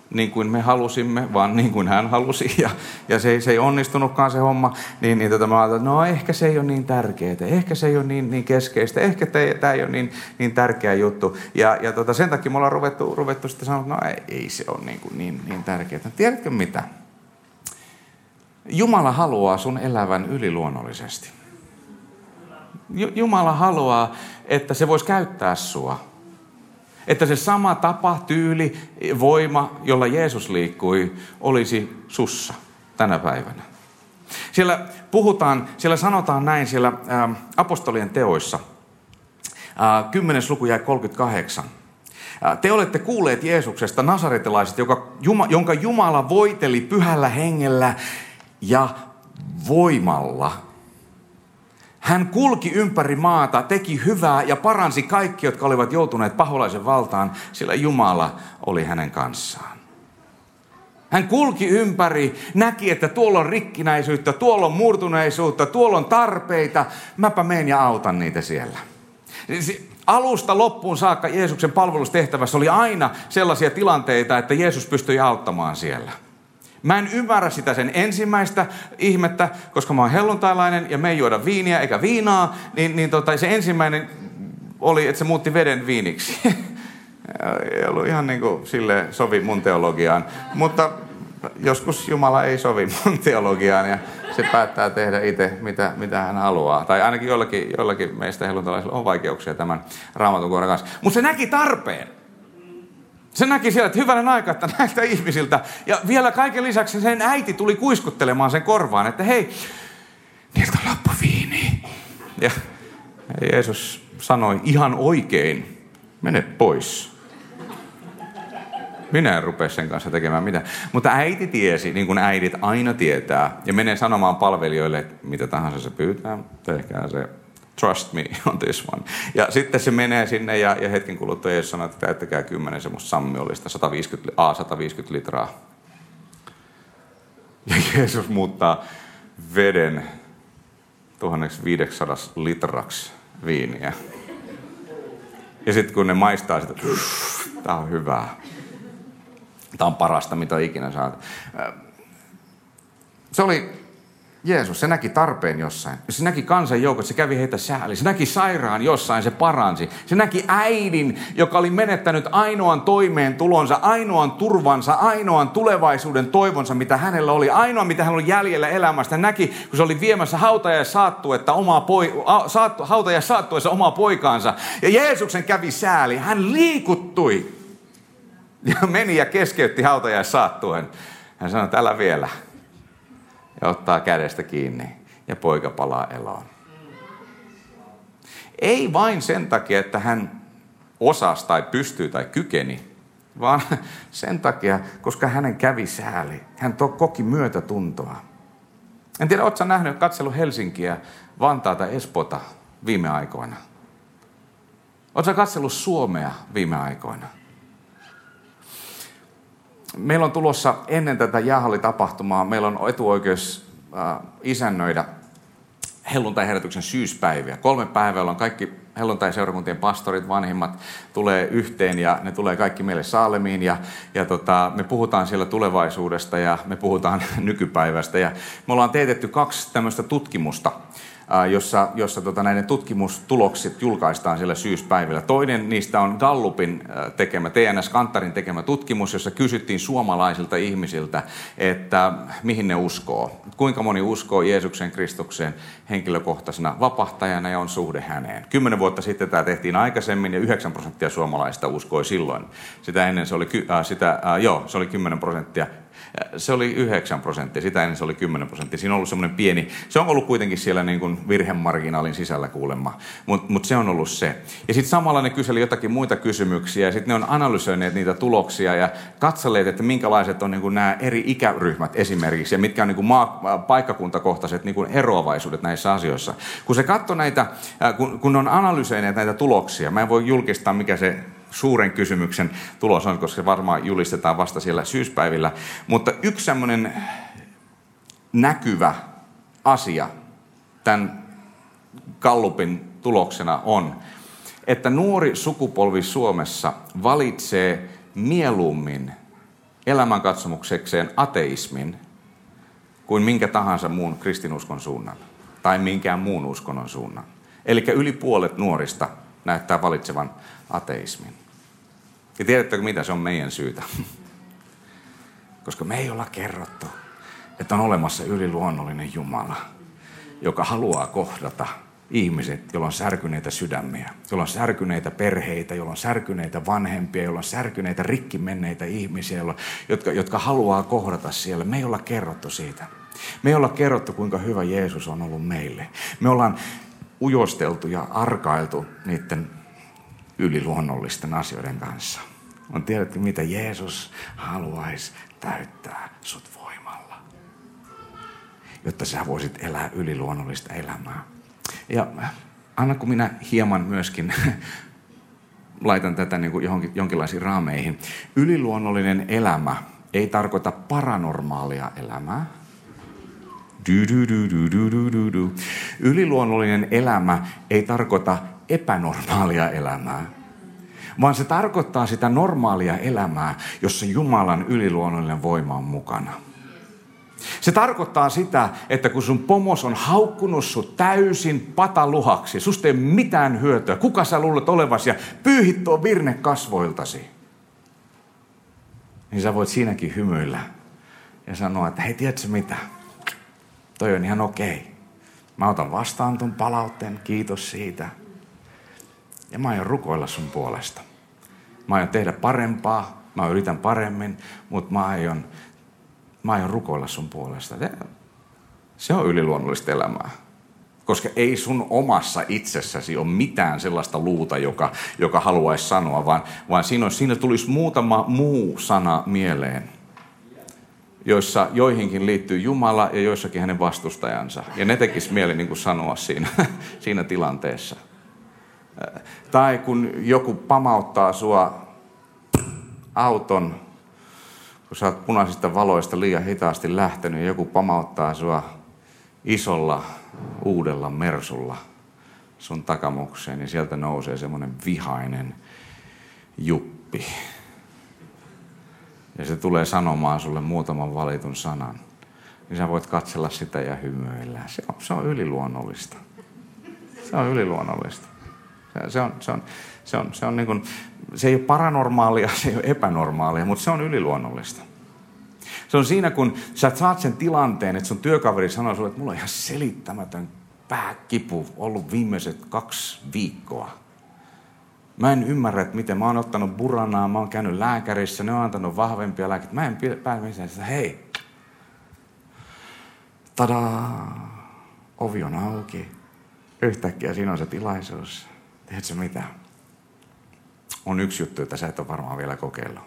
niin kuin me halusimme, vaan niin kuin hän halusi, <laughs> ja, ja se, se ei onnistunutkaan se homma, niin, niin tota, mä ajattelin, no ehkä se ei ole niin tärkeää, ehkä se ei ole niin, niin keskeistä, ehkä tämä ei ole niin, niin tärkeä juttu. Ja, ja tota, sen takia me ollaan ruvettu, ruvettu sitten sanoa, että no ei, ei se ole niin, kuin niin, niin tärkeää. Tiedätkö mitä? Jumala haluaa sun elävän yliluonnollisesti. Jumala haluaa, että se voisi käyttää sua. Että se sama tapa, tyyli, voima, jolla Jeesus liikkui, olisi sussa tänä päivänä. Siellä puhutaan, siellä sanotaan näin siellä ä, apostolien teoissa, ä, 10. luku jäi 38. Te olette kuulleet Jeesuksesta, nasaretilaiset, joka, jonka Jumala voiteli pyhällä hengellä ja voimalla. Hän kulki ympäri maata, teki hyvää ja paransi kaikki, jotka olivat joutuneet paholaisen valtaan, sillä Jumala oli hänen kanssaan. Hän kulki ympäri, näki, että tuolla on rikkinäisyyttä, tuolla on murtuneisuutta, tuolla on tarpeita. Mäpä menen ja autan niitä siellä. Alusta loppuun saakka Jeesuksen palvelustehtävässä oli aina sellaisia tilanteita, että Jeesus pystyi auttamaan siellä. Mä en ymmärrä sitä sen ensimmäistä ihmettä, koska mä oon helluntailainen ja me ei juoda viiniä eikä viinaa, niin, niin tota, se ensimmäinen oli, että se muutti veden viiniksi. <laughs> ei ollut ihan niin kuin sille sovi mun teologiaan. Mutta joskus Jumala ei sovi mun teologiaan ja se päättää tehdä itse, mitä, mitä hän haluaa. Tai ainakin jollakin, jollakin meistä helluntalaisilla on vaikeuksia tämän raamatun kohdan kanssa. Mutta se näki tarpeen. Se näki siellä, että hyvänen aika, että näiltä ihmisiltä. Ja vielä kaiken lisäksi sen äiti tuli kuiskuttelemaan sen korvaan, että hei, niiltä loppu viini. Ja Jeesus sanoi ihan oikein, mene pois. Minä en rupea sen kanssa tekemään mitään. Mutta äiti tiesi, niin kuin äidit aina tietää, ja menee sanomaan palvelijoille, että mitä tahansa se pyytää, tehkää se trust me <laughs> on this one. Ja sitten se menee sinne ja, ja hetken kuluttua Jeesus sanoo, että täyttäkää kymmenen semmoista sammiollista, 150, A, 150 litraa. Ja Jeesus muuttaa veden 1500 litraksi viiniä. Ja sitten kun ne maistaa sitä, <sniffs> tämä on hyvää. Tämä on parasta, mitä ikinä saat. Se oli Jeesus, se näki tarpeen jossain. Se näki kansan joukot, se kävi heitä sääli. Se näki sairaan jossain, se paransi. Se näki äidin, joka oli menettänyt ainoan toimeen tulonsa, ainoan turvansa, ainoan tulevaisuuden toivonsa, mitä hänellä oli. Ainoa, mitä hän oli jäljellä elämästä. Hän näki, kun se oli viemässä hautaja saattuetta omaa poi, saattu, hautaja saattuessa omaa poikaansa. Ja Jeesuksen kävi sääli. Hän liikuttui ja meni ja keskeytti hautaja saattuen. Hän sanoi, että älä vielä ja ottaa kädestä kiinni ja poika palaa eloon. Ei vain sen takia, että hän osasi tai pystyy tai kykeni, vaan <laughs> sen takia, koska hänen kävi sääli. Hän to, koki myötätuntoa. En tiedä, oletko nähnyt, katsellut Helsinkiä, Vantaata, Espota viime aikoina? Oletko katsellut Suomea viime aikoina? Meillä on tulossa ennen tätä jäähallitapahtumaa, meillä on etuoikeus äh, isännöidä helluntai-herätyksen syyspäiviä. Kolme päivää, on kaikki helluntai-seurakuntien pastorit, vanhimmat tulee yhteen ja ne tulee kaikki meille Saalemiin ja, ja tota, me puhutaan siellä tulevaisuudesta ja me puhutaan <laughs> nykypäivästä ja me ollaan teetetty kaksi tämmöistä tutkimusta jossa, jossa tota, näiden tutkimustulokset julkaistaan siellä syyspäivillä. Toinen niistä on Gallupin tekemä, TNS Kantarin tekemä tutkimus, jossa kysyttiin suomalaisilta ihmisiltä, että mihin ne uskoo. Kuinka moni uskoo Jeesuksen Kristukseen henkilökohtaisena vapahtajana ja on suhde häneen. Kymmenen vuotta sitten tämä tehtiin aikaisemmin ja 9 prosenttia suomalaista uskoi silloin. Sitä ennen se oli, äh, sitä, äh, joo, se oli 10 prosenttia se oli 9 prosenttia, sitä ennen se oli 10 prosenttia. Siinä on ollut semmoinen pieni, se on ollut kuitenkin siellä niin kuin virhemarginaalin sisällä kuulemma, mutta mut se on ollut se. Ja sitten samalla ne kyseli jotakin muita kysymyksiä ja sitten ne on analysoineet niitä tuloksia ja katselleet, että minkälaiset on niin kuin nämä eri ikäryhmät esimerkiksi ja mitkä on niin kuin maa, paikkakuntakohtaiset niin kuin eroavaisuudet näissä asioissa. Kun se katsoi näitä, kun, kun on analysoineet näitä tuloksia, mä en voi julkistaa mikä se suuren kysymyksen tulos on, koska se varmaan julistetaan vasta siellä syyspäivillä. Mutta yksi semmoinen näkyvä asia tämän Kallupin tuloksena on, että nuori sukupolvi Suomessa valitsee mieluummin elämänkatsomuksekseen ateismin kuin minkä tahansa muun kristinuskon suunnan tai minkään muun uskonnon suunnan. Eli yli puolet nuorista näyttää valitsevan ateismin. Ja tiedättekö mitä? Se on meidän syytä. <laughs> Koska me ei olla kerrottu, että on olemassa yliluonnollinen Jumala, joka haluaa kohdata ihmiset, joilla on särkyneitä sydämiä, joilla on särkyneitä perheitä, joilla on särkyneitä vanhempia, joilla on särkyneitä rikki menneitä ihmisiä, jotka, jotka haluaa kohdata siellä. Me ei olla kerrottu siitä. Me ei olla kerrottu, kuinka hyvä Jeesus on ollut meille. Me ollaan ujosteltu ja arkailtu niiden yliluonnollisten asioiden kanssa. On tiedetty, mitä Jeesus haluaisi täyttää sut voimalla, jotta sä voisit elää yliluonnollista elämää. Ja anna kun minä hieman myöskin <laughs> laitan tätä niin kuin johonkin, jonkinlaisiin raameihin. Yliluonnollinen elämä ei tarkoita paranormaalia elämää. Yliluonnollinen elämä ei tarkoita epänormaalia elämää, vaan se tarkoittaa sitä normaalia elämää, jossa Jumalan yliluonnollinen voima on mukana. Se tarkoittaa sitä, että kun sun pomos on haukkunut sut täysin pataluhaksi, susta ei ole mitään hyötyä, kuka sä luulet olevasi ja pyyhit tuo virne kasvoiltasi, niin sä voit siinäkin hymyillä ja sanoa, että hei, tiedätkö mitä? Toi on ihan okei. Mä otan vastaan ton palautteen, kiitos siitä. Ja mä aion rukoilla sun puolesta. Mä aion tehdä parempaa, mä yritän paremmin, mutta mä aion mä aion rukoilla sun puolesta. Se on yliluonnollista elämää. Koska ei sun omassa itsessäsi ole mitään sellaista luuta, joka, joka haluaisi sanoa, vaan, vaan siinä, on, siinä tulisi muutama muu sana mieleen, joissa joihinkin liittyy Jumala ja joissakin hänen vastustajansa. Ja ne tekisi mieli niin kuin sanoa siinä, <laughs> siinä tilanteessa. Tai kun joku pamauttaa sua auton kun sä oot punaisista valoista liian hitaasti lähtenyt ja joku pamauttaa sua isolla uudella mersulla sun takamukseen, niin sieltä nousee semmoinen vihainen juppi. Ja se tulee sanomaan sulle muutaman valitun sanan. Niin sä voit katsella sitä ja hymyillä. Se on, se on yliluonnollista. Se on yliluonnollista. Se, se on, se on, se on, se on niin kuin, se ei ole paranormaalia, se ei ole epänormaalia, mutta se on yliluonnollista. Se on siinä, kun sä saat sen tilanteen, että sun työkaveri sanoo sulle, että mulla on ihan selittämätön pääkipu ollut viimeiset kaksi viikkoa. Mä en ymmärrä, että miten. Mä oon ottanut buranaa, mä oon käynyt lääkärissä, ne on antanut vahvempia lääkkeitä. Mä en pääse missään sitä, hei, tadaa, ovi on auki. Yhtäkkiä siinä on se tilaisuus. Tiedätkö mitä? on yksi juttu, että sä et ole varmaan vielä kokeillut.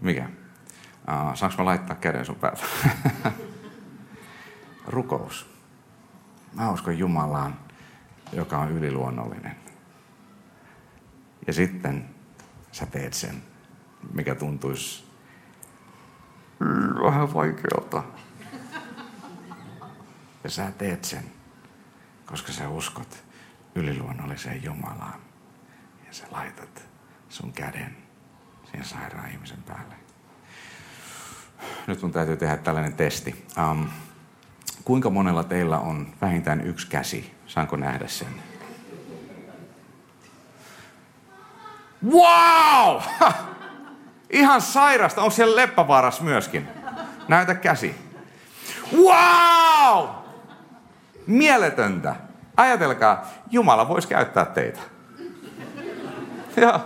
Mikä? Saanko mä laittaa käden sun päältä? <laughs> Rukous. Mä uskon Jumalaan, joka on yliluonnollinen. Ja sitten sä teet sen, mikä tuntuisi vähän vaikealta. Ja sä teet sen, koska sä uskot yliluonnolliseen Jumalaan ja sä laitat sun käden siihen sairaan ihmisen päälle. Nyt mun täytyy tehdä tällainen testi. Um, kuinka monella teillä on vähintään yksi käsi? Saanko nähdä sen? Wow! Ha! Ihan sairasta. Onko siellä leppävaaras myöskin? Näytä käsi. Wow! Mieletöntä. Ajatelkaa, Jumala voisi käyttää teitä. Joo.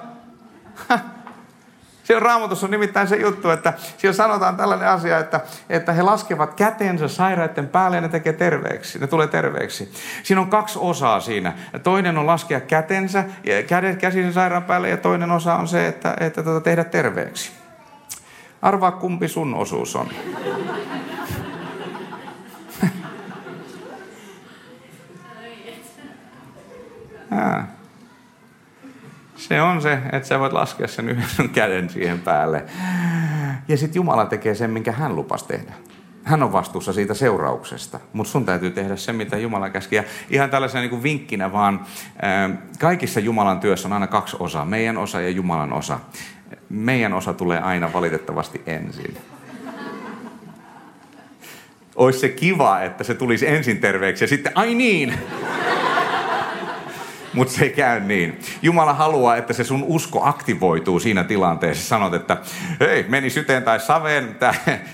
Siellä raamatussa on nimittäin se juttu, että siellä sanotaan tällainen asia, että, että he laskevat kätensä sairaiden päälle ja ne tekee terveeksi. Ne tulee terveeksi. Siinä on kaksi osaa siinä. Toinen on laskea kätensä, kädet käsisen sairaan päälle ja toinen osa on se, että, että tuota, tehdä terveeksi. Arvaa kumpi sun osuus on. <laughs> Ah. Se on se, että sä voit laskea sen yhden käden siihen päälle. Ja sitten Jumala tekee sen, minkä hän lupas tehdä. Hän on vastuussa siitä seurauksesta, mutta sun täytyy tehdä se, mitä Jumala käski. Ja ihan tällaisena niin kuin vinkkinä vaan, kaikissa Jumalan työssä on aina kaksi osaa, meidän osa ja Jumalan osa. Meidän osa tulee aina valitettavasti ensin. Olisi se kiva, että se tulisi ensin terveeksi ja sitten, ai niin, Mutta se ei käy niin. Jumala haluaa, että se sun usko aktivoituu siinä tilanteessa. Sanot, että hei, meni syteen tai saveen,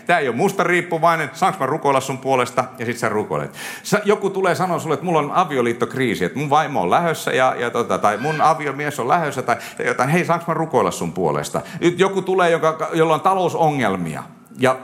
tämä ei ole musta riippuvainen, saanko mä rukoilla sun puolesta? Ja sit sä rukoilet. Sä, joku tulee sanoa sulle, että mulla on avioliittokriisi, että mun vaimo on lähössä ja, ja tota, tai mun aviomies on lähössä tai jotain, hei, saanko mä rukoilla sun puolesta? Joku tulee, joka, jolla on talousongelmia ja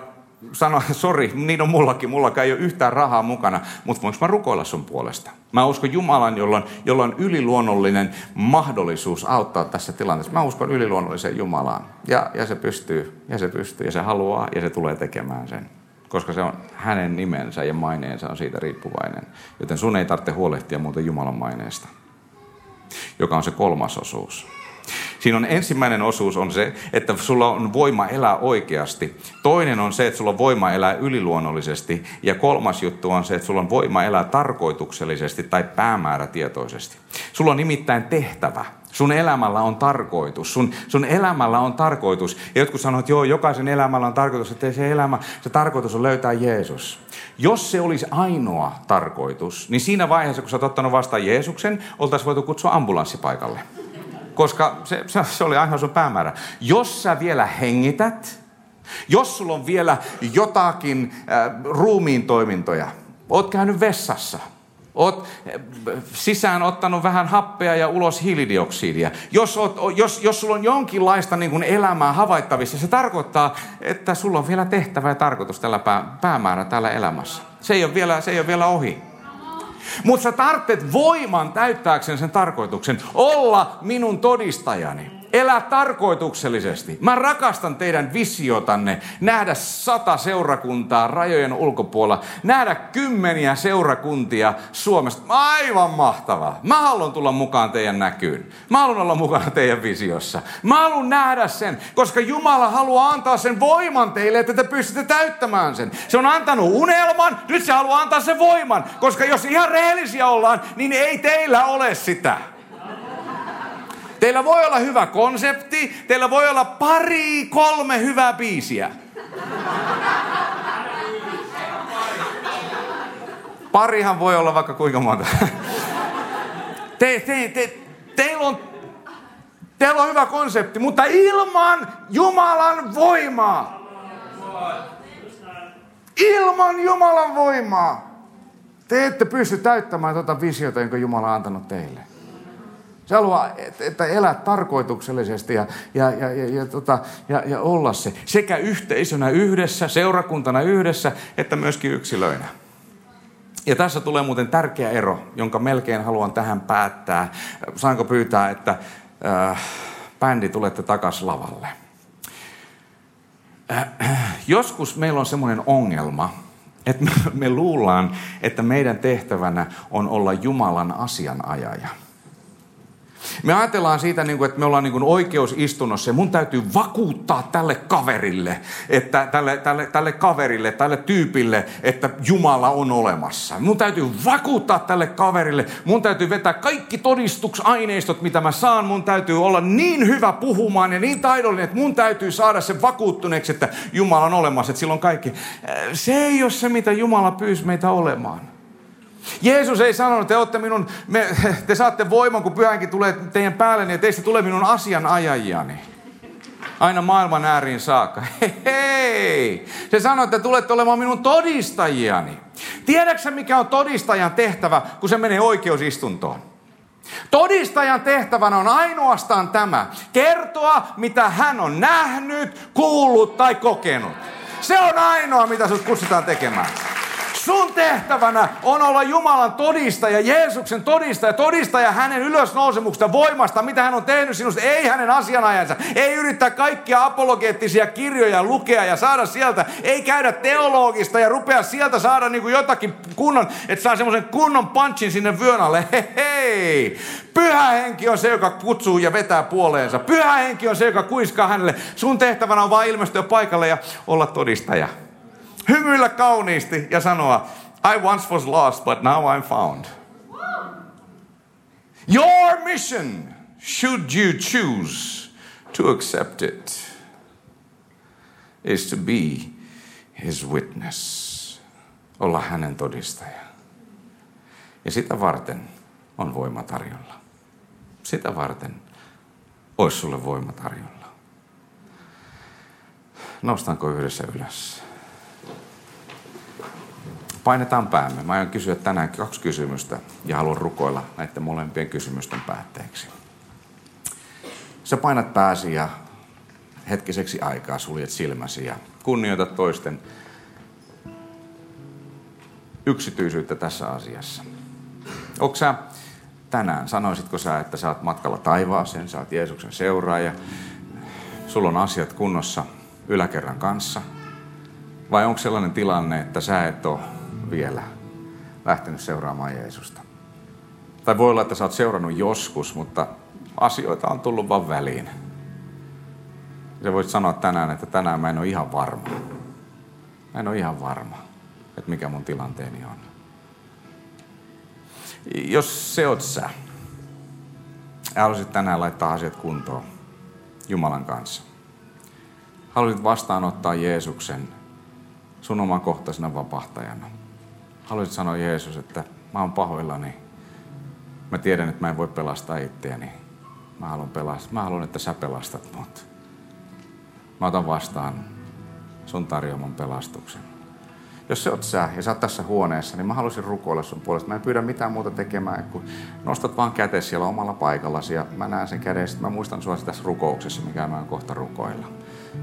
sanoa, <laughs> sori, niin on mullakin, mullakaan ei ole yhtään rahaa mukana, mutta voinko mä rukoilla sun puolesta? Mä uskon Jumalan, jolla on, jolla on yliluonnollinen mahdollisuus auttaa tässä tilanteessa. Mä uskon yliluonnolliseen Jumalaan. Ja, ja se pystyy, ja se pystyy, ja se haluaa, ja se tulee tekemään sen. Koska se on hänen nimensä ja maineensa on siitä riippuvainen. Joten sun ei tarvitse huolehtia muuten Jumalan maineesta, joka on se kolmas osuus. Siinä on ensimmäinen osuus on se, että sulla on voima elää oikeasti. Toinen on se, että sulla on voima elää yliluonnollisesti. Ja kolmas juttu on se, että sulla on voima elää tarkoituksellisesti tai päämäärätietoisesti. Sulla on nimittäin tehtävä. Sun elämällä on tarkoitus. Sun, sun elämällä on tarkoitus. Ja jotkut sanoo, että joo, jokaisen elämällä on tarkoitus, että se elämä, se tarkoitus on löytää Jeesus. Jos se olisi ainoa tarkoitus, niin siinä vaiheessa, kun sä oot ottanut vastaan Jeesuksen, oltaisiin voitu kutsua ambulanssipaikalle koska se, se, se oli aina sun päämäärä. Jos sä vielä hengität, jos sulla on vielä jotakin äh, ruumiin toimintoja, oot käynyt vessassa, oot äh, sisään ottanut vähän happea ja ulos hiilidioksidia. Jos, oot, jos, jos sulla on jonkinlaista niin kuin elämää havaittavissa, se tarkoittaa, että sulla on vielä tehtävä ja tarkoitus tällä pää, päämäärä tällä elämässä. Se ei ole vielä, se ei ole vielä ohi. Mutta sä tarvitset voiman täyttääkseen sen tarkoituksen. Olla minun todistajani. Elää tarkoituksellisesti. Mä rakastan teidän visiotanne nähdä sata seurakuntaa rajojen ulkopuolella, nähdä kymmeniä seurakuntia Suomesta. Aivan mahtavaa. Mä haluan tulla mukaan teidän näkyyn. Mä haluan olla mukana teidän visiossa. Mä haluan nähdä sen, koska Jumala haluaa antaa sen voiman teille, että te pystytte täyttämään sen. Se on antanut unelman, nyt se haluaa antaa sen voiman, koska jos ihan rehellisiä ollaan, niin ei teillä ole sitä. Teillä voi olla hyvä konsepti, teillä voi olla pari, kolme hyvää biisiä. Parihan voi olla vaikka kuinka monta. Te, te, te, teillä, on, teillä on hyvä konsepti, mutta ilman Jumalan voimaa. Ilman Jumalan voimaa. Te ette pysty täyttämään tuota visiota, jonka Jumala on antanut teille. Se haluaa, että elää tarkoituksellisesti ja, ja, ja, ja, ja, tota, ja, ja olla se sekä yhteisönä yhdessä, seurakuntana yhdessä, että myöskin yksilöinä. Ja tässä tulee muuten tärkeä ero, jonka melkein haluan tähän päättää. Saanko pyytää, että äh, bändi tulette takaisin lavalle? Äh, joskus meillä on semmoinen ongelma, että me, me luullaan, että meidän tehtävänä on olla Jumalan asianajaja – me ajatellaan siitä, niin että me ollaan niin oikeusistunnossa ja mun täytyy vakuuttaa tälle kaverille, että tälle, tälle, tälle kaverille, tälle tyypille, että Jumala on olemassa. Mun täytyy vakuuttaa tälle kaverille, mun täytyy vetää kaikki todistuksaineistot, mitä mä saan. Mun täytyy olla niin hyvä puhumaan ja niin taidollinen, että mun täytyy saada se vakuuttuneeksi, että Jumala on olemassa, että silloin kaikki. Se ei ole se, mitä Jumala pyysi meitä olemaan. Jeesus ei sanonut, että te, olette minun, me, <laughs> te saatte voiman, kun pyhänkin tulee teidän päälle, ja teistä tulee minun asianajajiani. Aina maailman ääriin saakka. Hei, <laughs> hei! Se sanoi, että tulette olemaan minun todistajiani. Tiedätkö mikä on todistajan tehtävä, kun se menee oikeusistuntoon? Todistajan tehtävänä on ainoastaan tämä. Kertoa, mitä hän on nähnyt, kuullut tai kokenut. Se on ainoa, mitä sinut kutsutaan tekemään. Sun tehtävänä on olla Jumalan todistaja, Jeesuksen todistaja, todistaja hänen ylösnousemuksesta voimasta, mitä hän on tehnyt sinusta, ei hänen asianajansa. Ei yrittää kaikkia apologeettisia kirjoja lukea ja saada sieltä, ei käydä teologista ja rupea sieltä saada niin kuin jotakin kunnon, että saa semmoisen kunnon punchin sinne vyön alle. Hei, hei! Pyhä henki on se, joka kutsuu ja vetää puoleensa. Pyhä henki on se, joka kuiskaa hänelle. Sun tehtävänä on vain ilmestyä paikalle ja olla todistaja hymyillä kauniisti ja sanoa, I once was lost, but now I'm found. Your mission, should you choose to accept it, is to be his witness. Olla hänen todistaja. Ja sitä varten on voima tarjolla. Sitä varten olisi sulle voima tarjolla. Nostanko yhdessä ylös? Painetaan päämme. Mä aion kysyä tänään kaksi kysymystä ja haluan rukoilla näiden molempien kysymysten päätteeksi. Sä painat pääsi ja hetkiseksi aikaa suljet silmäsi ja kunnioitat toisten yksityisyyttä tässä asiassa. Onko sä tänään, sanoisitko sä, että sä oot matkalla taivaaseen, sä oot Jeesuksen seuraaja, sulla on asiat kunnossa yläkerran kanssa, vai onko sellainen tilanne, että sä et ole vielä lähtenyt seuraamaan Jeesusta? Tai voi olla, että sä oot seurannut joskus, mutta asioita on tullut vaan väliin. Sä voit sanoa tänään, että tänään mä en ole ihan varma. Mä en ole ihan varma, että mikä mun tilanteeni on. Jos se oot sä, haluaisit tänään laittaa asiat kuntoon Jumalan kanssa. Haluaisit vastaanottaa Jeesuksen sun omakohtaisena vapahtajana. Haluaisit sanoa Jeesus, että mä oon pahoillani. Mä tiedän, että mä en voi pelastaa itseäni. Mä haluan, pelastaa. mä haluan että sä pelastat mut. Mä otan vastaan sun tarjoaman pelastuksen. Jos se oot sä ja sä oot tässä huoneessa, niin mä haluaisin rukoilla sun puolesta. Mä en pyydä mitään muuta tekemään, kun nostat vaan käte siellä omalla paikallasi ja mä näen sen käden. Sitten mä muistan sua tässä rukouksessa, mikä mä kohta rukoilla.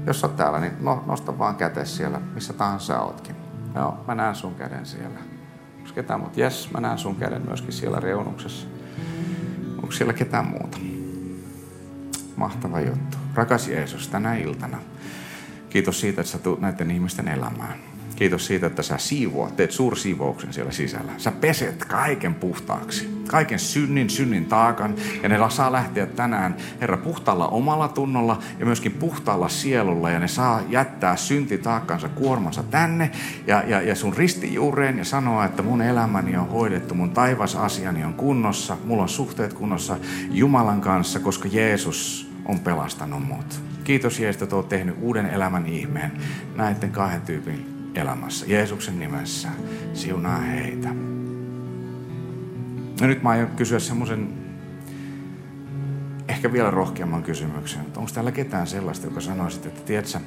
Jos sä oot täällä, niin no, nosta vaan käte siellä, missä tahansa ootkin. Joo, mä näen sun käden siellä. Onko ketään muuta? Jes, mä näen sun käden myöskin siellä reunuksessa. Onko siellä ketään muuta? Mahtava juttu. Rakas Jeesus, tänä iltana. Kiitos siitä, että sä tulet näiden ihmisten elämään. Kiitos siitä, että sä siivoat, teet suursiivouksen siellä sisällä. Sä peset kaiken puhtaaksi. Kaiken synnin, synnin taakan. Ja ne saa lähteä tänään, Herra, puhtaalla omalla tunnolla ja myöskin puhtaalla sielulla. Ja ne saa jättää syntitaakkansa, kuormansa tänne ja, ja, ja sun ristijuureen ja sanoa, että mun elämäni on hoidettu, mun taivasasiani on kunnossa, mulla on suhteet kunnossa Jumalan kanssa, koska Jeesus on pelastanut mut. Kiitos Jeesus, että olet tehnyt uuden elämän ihmeen näiden kahden tyypin elämässä. Jeesuksen nimessä siunaa heitä. Ja nyt mä aion kysyä semmoisen ehkä vielä rohkeamman kysymyksen. Onko täällä ketään sellaista, joka sanoisi, että tiedätkö,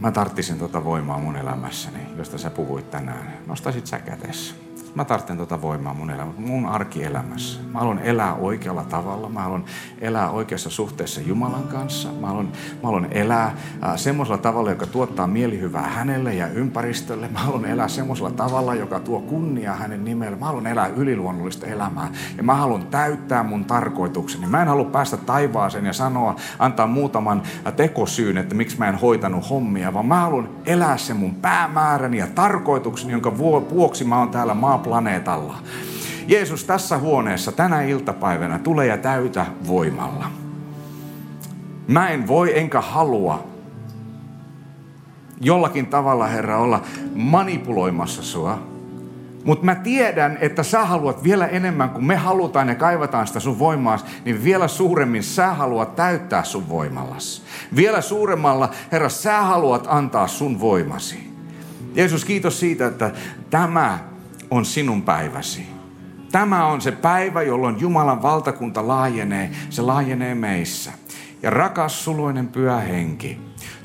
mä tarttisin tuota voimaa mun elämässäni, josta sä puhuit tänään. Nostaisit sä kätessä. Mä tarvitsen tuota voimaa mun elämä, mun arkielämässä. Mä haluan elää oikealla tavalla. Mä haluan elää oikeassa suhteessa Jumalan kanssa. Mä haluan, mä haluan elää äh, semmoisella tavalla, joka tuottaa mielihyvää hänelle ja ympäristölle. Mä haluan elää semmoisella tavalla, joka tuo kunnia hänen nimelle. Mä haluan elää yliluonnollista elämää. Ja mä haluan täyttää mun tarkoitukseni. Mä en halua päästä taivaaseen ja sanoa, antaa muutaman tekosyyn, että miksi mä en hoitanut hommia, vaan mä haluan elää sen mun päämääräni ja tarkoitukseni, jonka vuoksi mä oon täällä maa planeetalla. Jeesus tässä huoneessa tänä iltapäivänä tulee ja täytä voimalla. Mä en voi enkä halua jollakin tavalla, Herra, olla manipuloimassa sua. Mutta mä tiedän, että sä haluat vielä enemmän kuin me halutaan ja kaivataan sitä sun voimaa, niin vielä suuremmin sä haluat täyttää sun voimallas. Vielä suuremmalla, Herra, sä haluat antaa sun voimasi. Jeesus, kiitos siitä, että tämä on sinun päiväsi. Tämä on se päivä, jolloin Jumalan valtakunta laajenee. Se laajenee meissä. Ja rakas suloinen pyhä henki,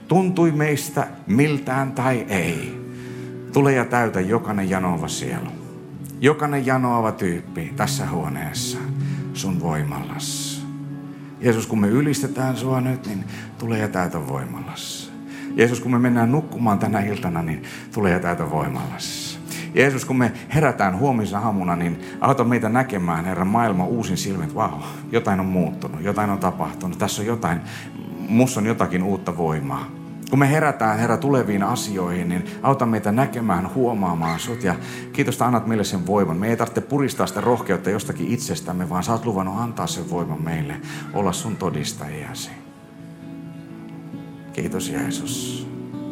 tuntui meistä miltään tai ei. Tule ja täytä jokainen janoava sielu. Jokainen janoava tyyppi tässä huoneessa sun voimallas. Jeesus, kun me ylistetään sua nyt, niin tule ja täytä voimallas. Jeesus, kun me mennään nukkumaan tänä iltana, niin tule ja täytä voimallas. Jeesus, kun me herätään huomisen aamuna, niin auta meitä näkemään, Herra, maailma uusin silmin, vau, wow, jotain on muuttunut, jotain on tapahtunut, tässä on jotain, musta on jotakin uutta voimaa. Kun me herätään, Herra, tuleviin asioihin, niin auta meitä näkemään, huomaamaan sut. Ja kiitos, että annat meille sen voiman. Me ei tarvitse puristaa sitä rohkeutta jostakin itsestämme, vaan sä oot luvannut antaa sen voiman meille, olla sun todistajiasi. Kiitos Jeesus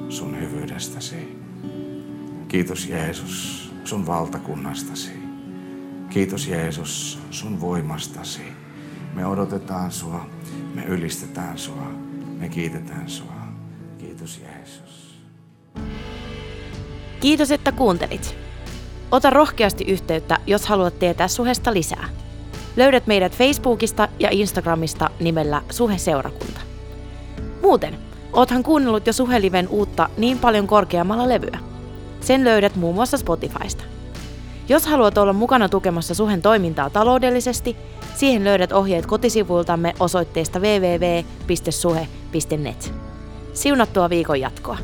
sun hyvyydestäsi. Kiitos Jeesus sun valtakunnastasi. Kiitos Jeesus sun voimastasi. Me odotetaan sua, me ylistetään sua, me kiitetään sua. Kiitos Jeesus. Kiitos, että kuuntelit. Ota rohkeasti yhteyttä, jos haluat tietää suhesta lisää. Löydät meidät Facebookista ja Instagramista nimellä Suhe-seurakunta. Muuten, oothan kuunnellut jo Suheliven uutta niin paljon korkeammalla levyä. Sen löydät muun muassa Spotifysta. Jos haluat olla mukana tukemassa Suhen toimintaa taloudellisesti, siihen löydät ohjeet kotisivuiltamme osoitteesta www.suhe.net. Siunattua viikon jatkoa!